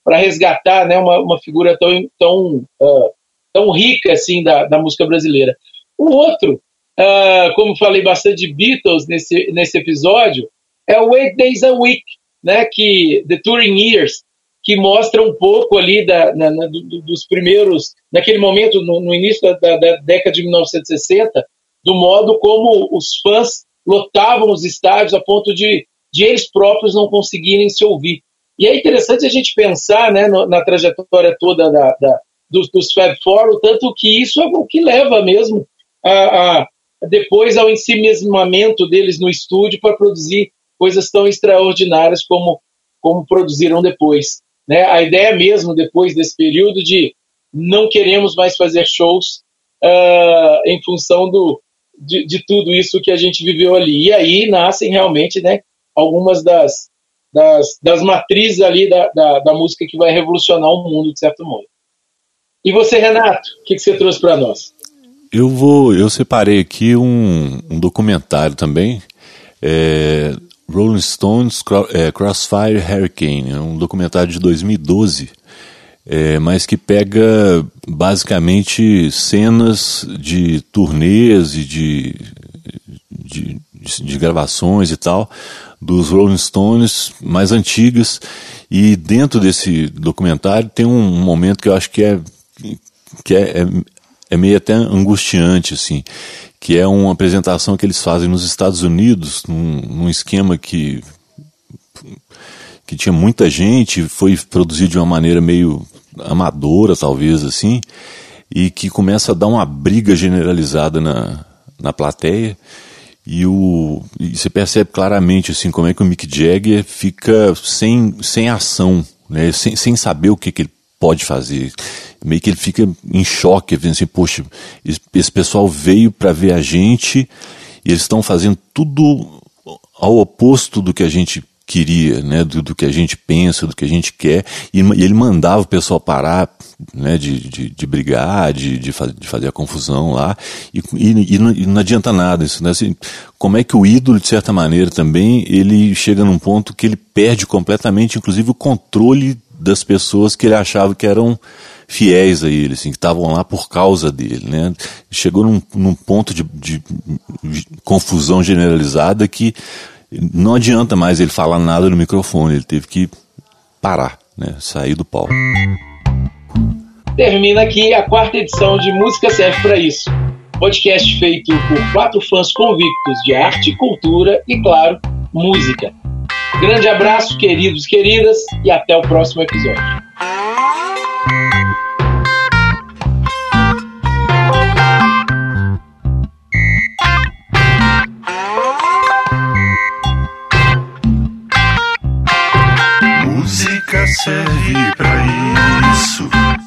resgatar né, uma, uma figura tão, tão, uh, tão rica assim da, da música brasileira. O outro, uh, como falei bastante de Beatles nesse, nesse episódio, é o Eight Days a Week, né, que The Touring Years, que mostra um pouco ali da, na, na, do, dos primeiros, naquele momento, no, no início da, da, da, década de 1960, do modo como os fãs lotavam os estádios a ponto de, de eles próprios não conseguirem se ouvir. E é interessante a gente pensar né, no, na trajetória toda da, da, dos, dos Fab Four, o tanto que isso é o que leva mesmo a, a, depois ao ensimismamento deles no estúdio para produzir coisas tão extraordinárias como, como produziram depois. Né? A ideia mesmo, depois desse período, de não queremos mais fazer shows uh, em função do, de, de, tudo isso que a gente viveu ali. E aí nascem realmente né, algumas das, das, das matrizes ali da, da, da música que vai revolucionar o mundo, de certo modo. E você, Renato, o que, que você trouxe para nós? Eu vou, eu separei aqui um, um documentário também, é, Rolling Stones é, Crossfire Hurricane, é um documentário de 2012, é, mas que pega basicamente cenas de turnês e de, de, de, de gravações e tal dos Rolling Stones mais antigas. E dentro desse documentário tem um momento que eu acho que é que é, é, é meio até angustiante assim que é uma apresentação que eles fazem nos Estados Unidos num, num esquema que que tinha muita gente foi produzido de uma maneira meio amadora talvez assim e que começa a dar uma briga generalizada na, na plateia e, o, e você percebe claramente assim como é que o Mick Jagger fica sem, sem ação, né? sem, sem saber o que, que ele pode fazer. Meio que ele fica em choque, vendo assim, poxa, esse pessoal veio para ver a gente e eles estão fazendo tudo ao oposto do que a gente queria, né, do, do, que a gente pensa, do que a gente quer, e, e ele mandava o pessoal parar, né, de, de, de brigar, de, de, faz, de, fazer a confusão lá, e, e, e, não, e, não, adianta nada isso, né, assim, como é que o ídolo, de certa maneira, também, ele chega num ponto que ele perde completamente, inclusive, o controle das pessoas que ele achava que eram fiéis a ele, assim, que estavam lá por causa dele, né? Chegou num, num ponto de, de, confusão generalizada que não adianta mais ele falar nada no microfone, ele teve que parar, né? Sair do palco. Termina aqui a quarta edição de Música Serve para Isso. Podcast feito por quatro fãs convictos de arte, cultura e, claro, música. Grande abraço, queridos e queridas, e até o próximo episódio. Música serve para isso.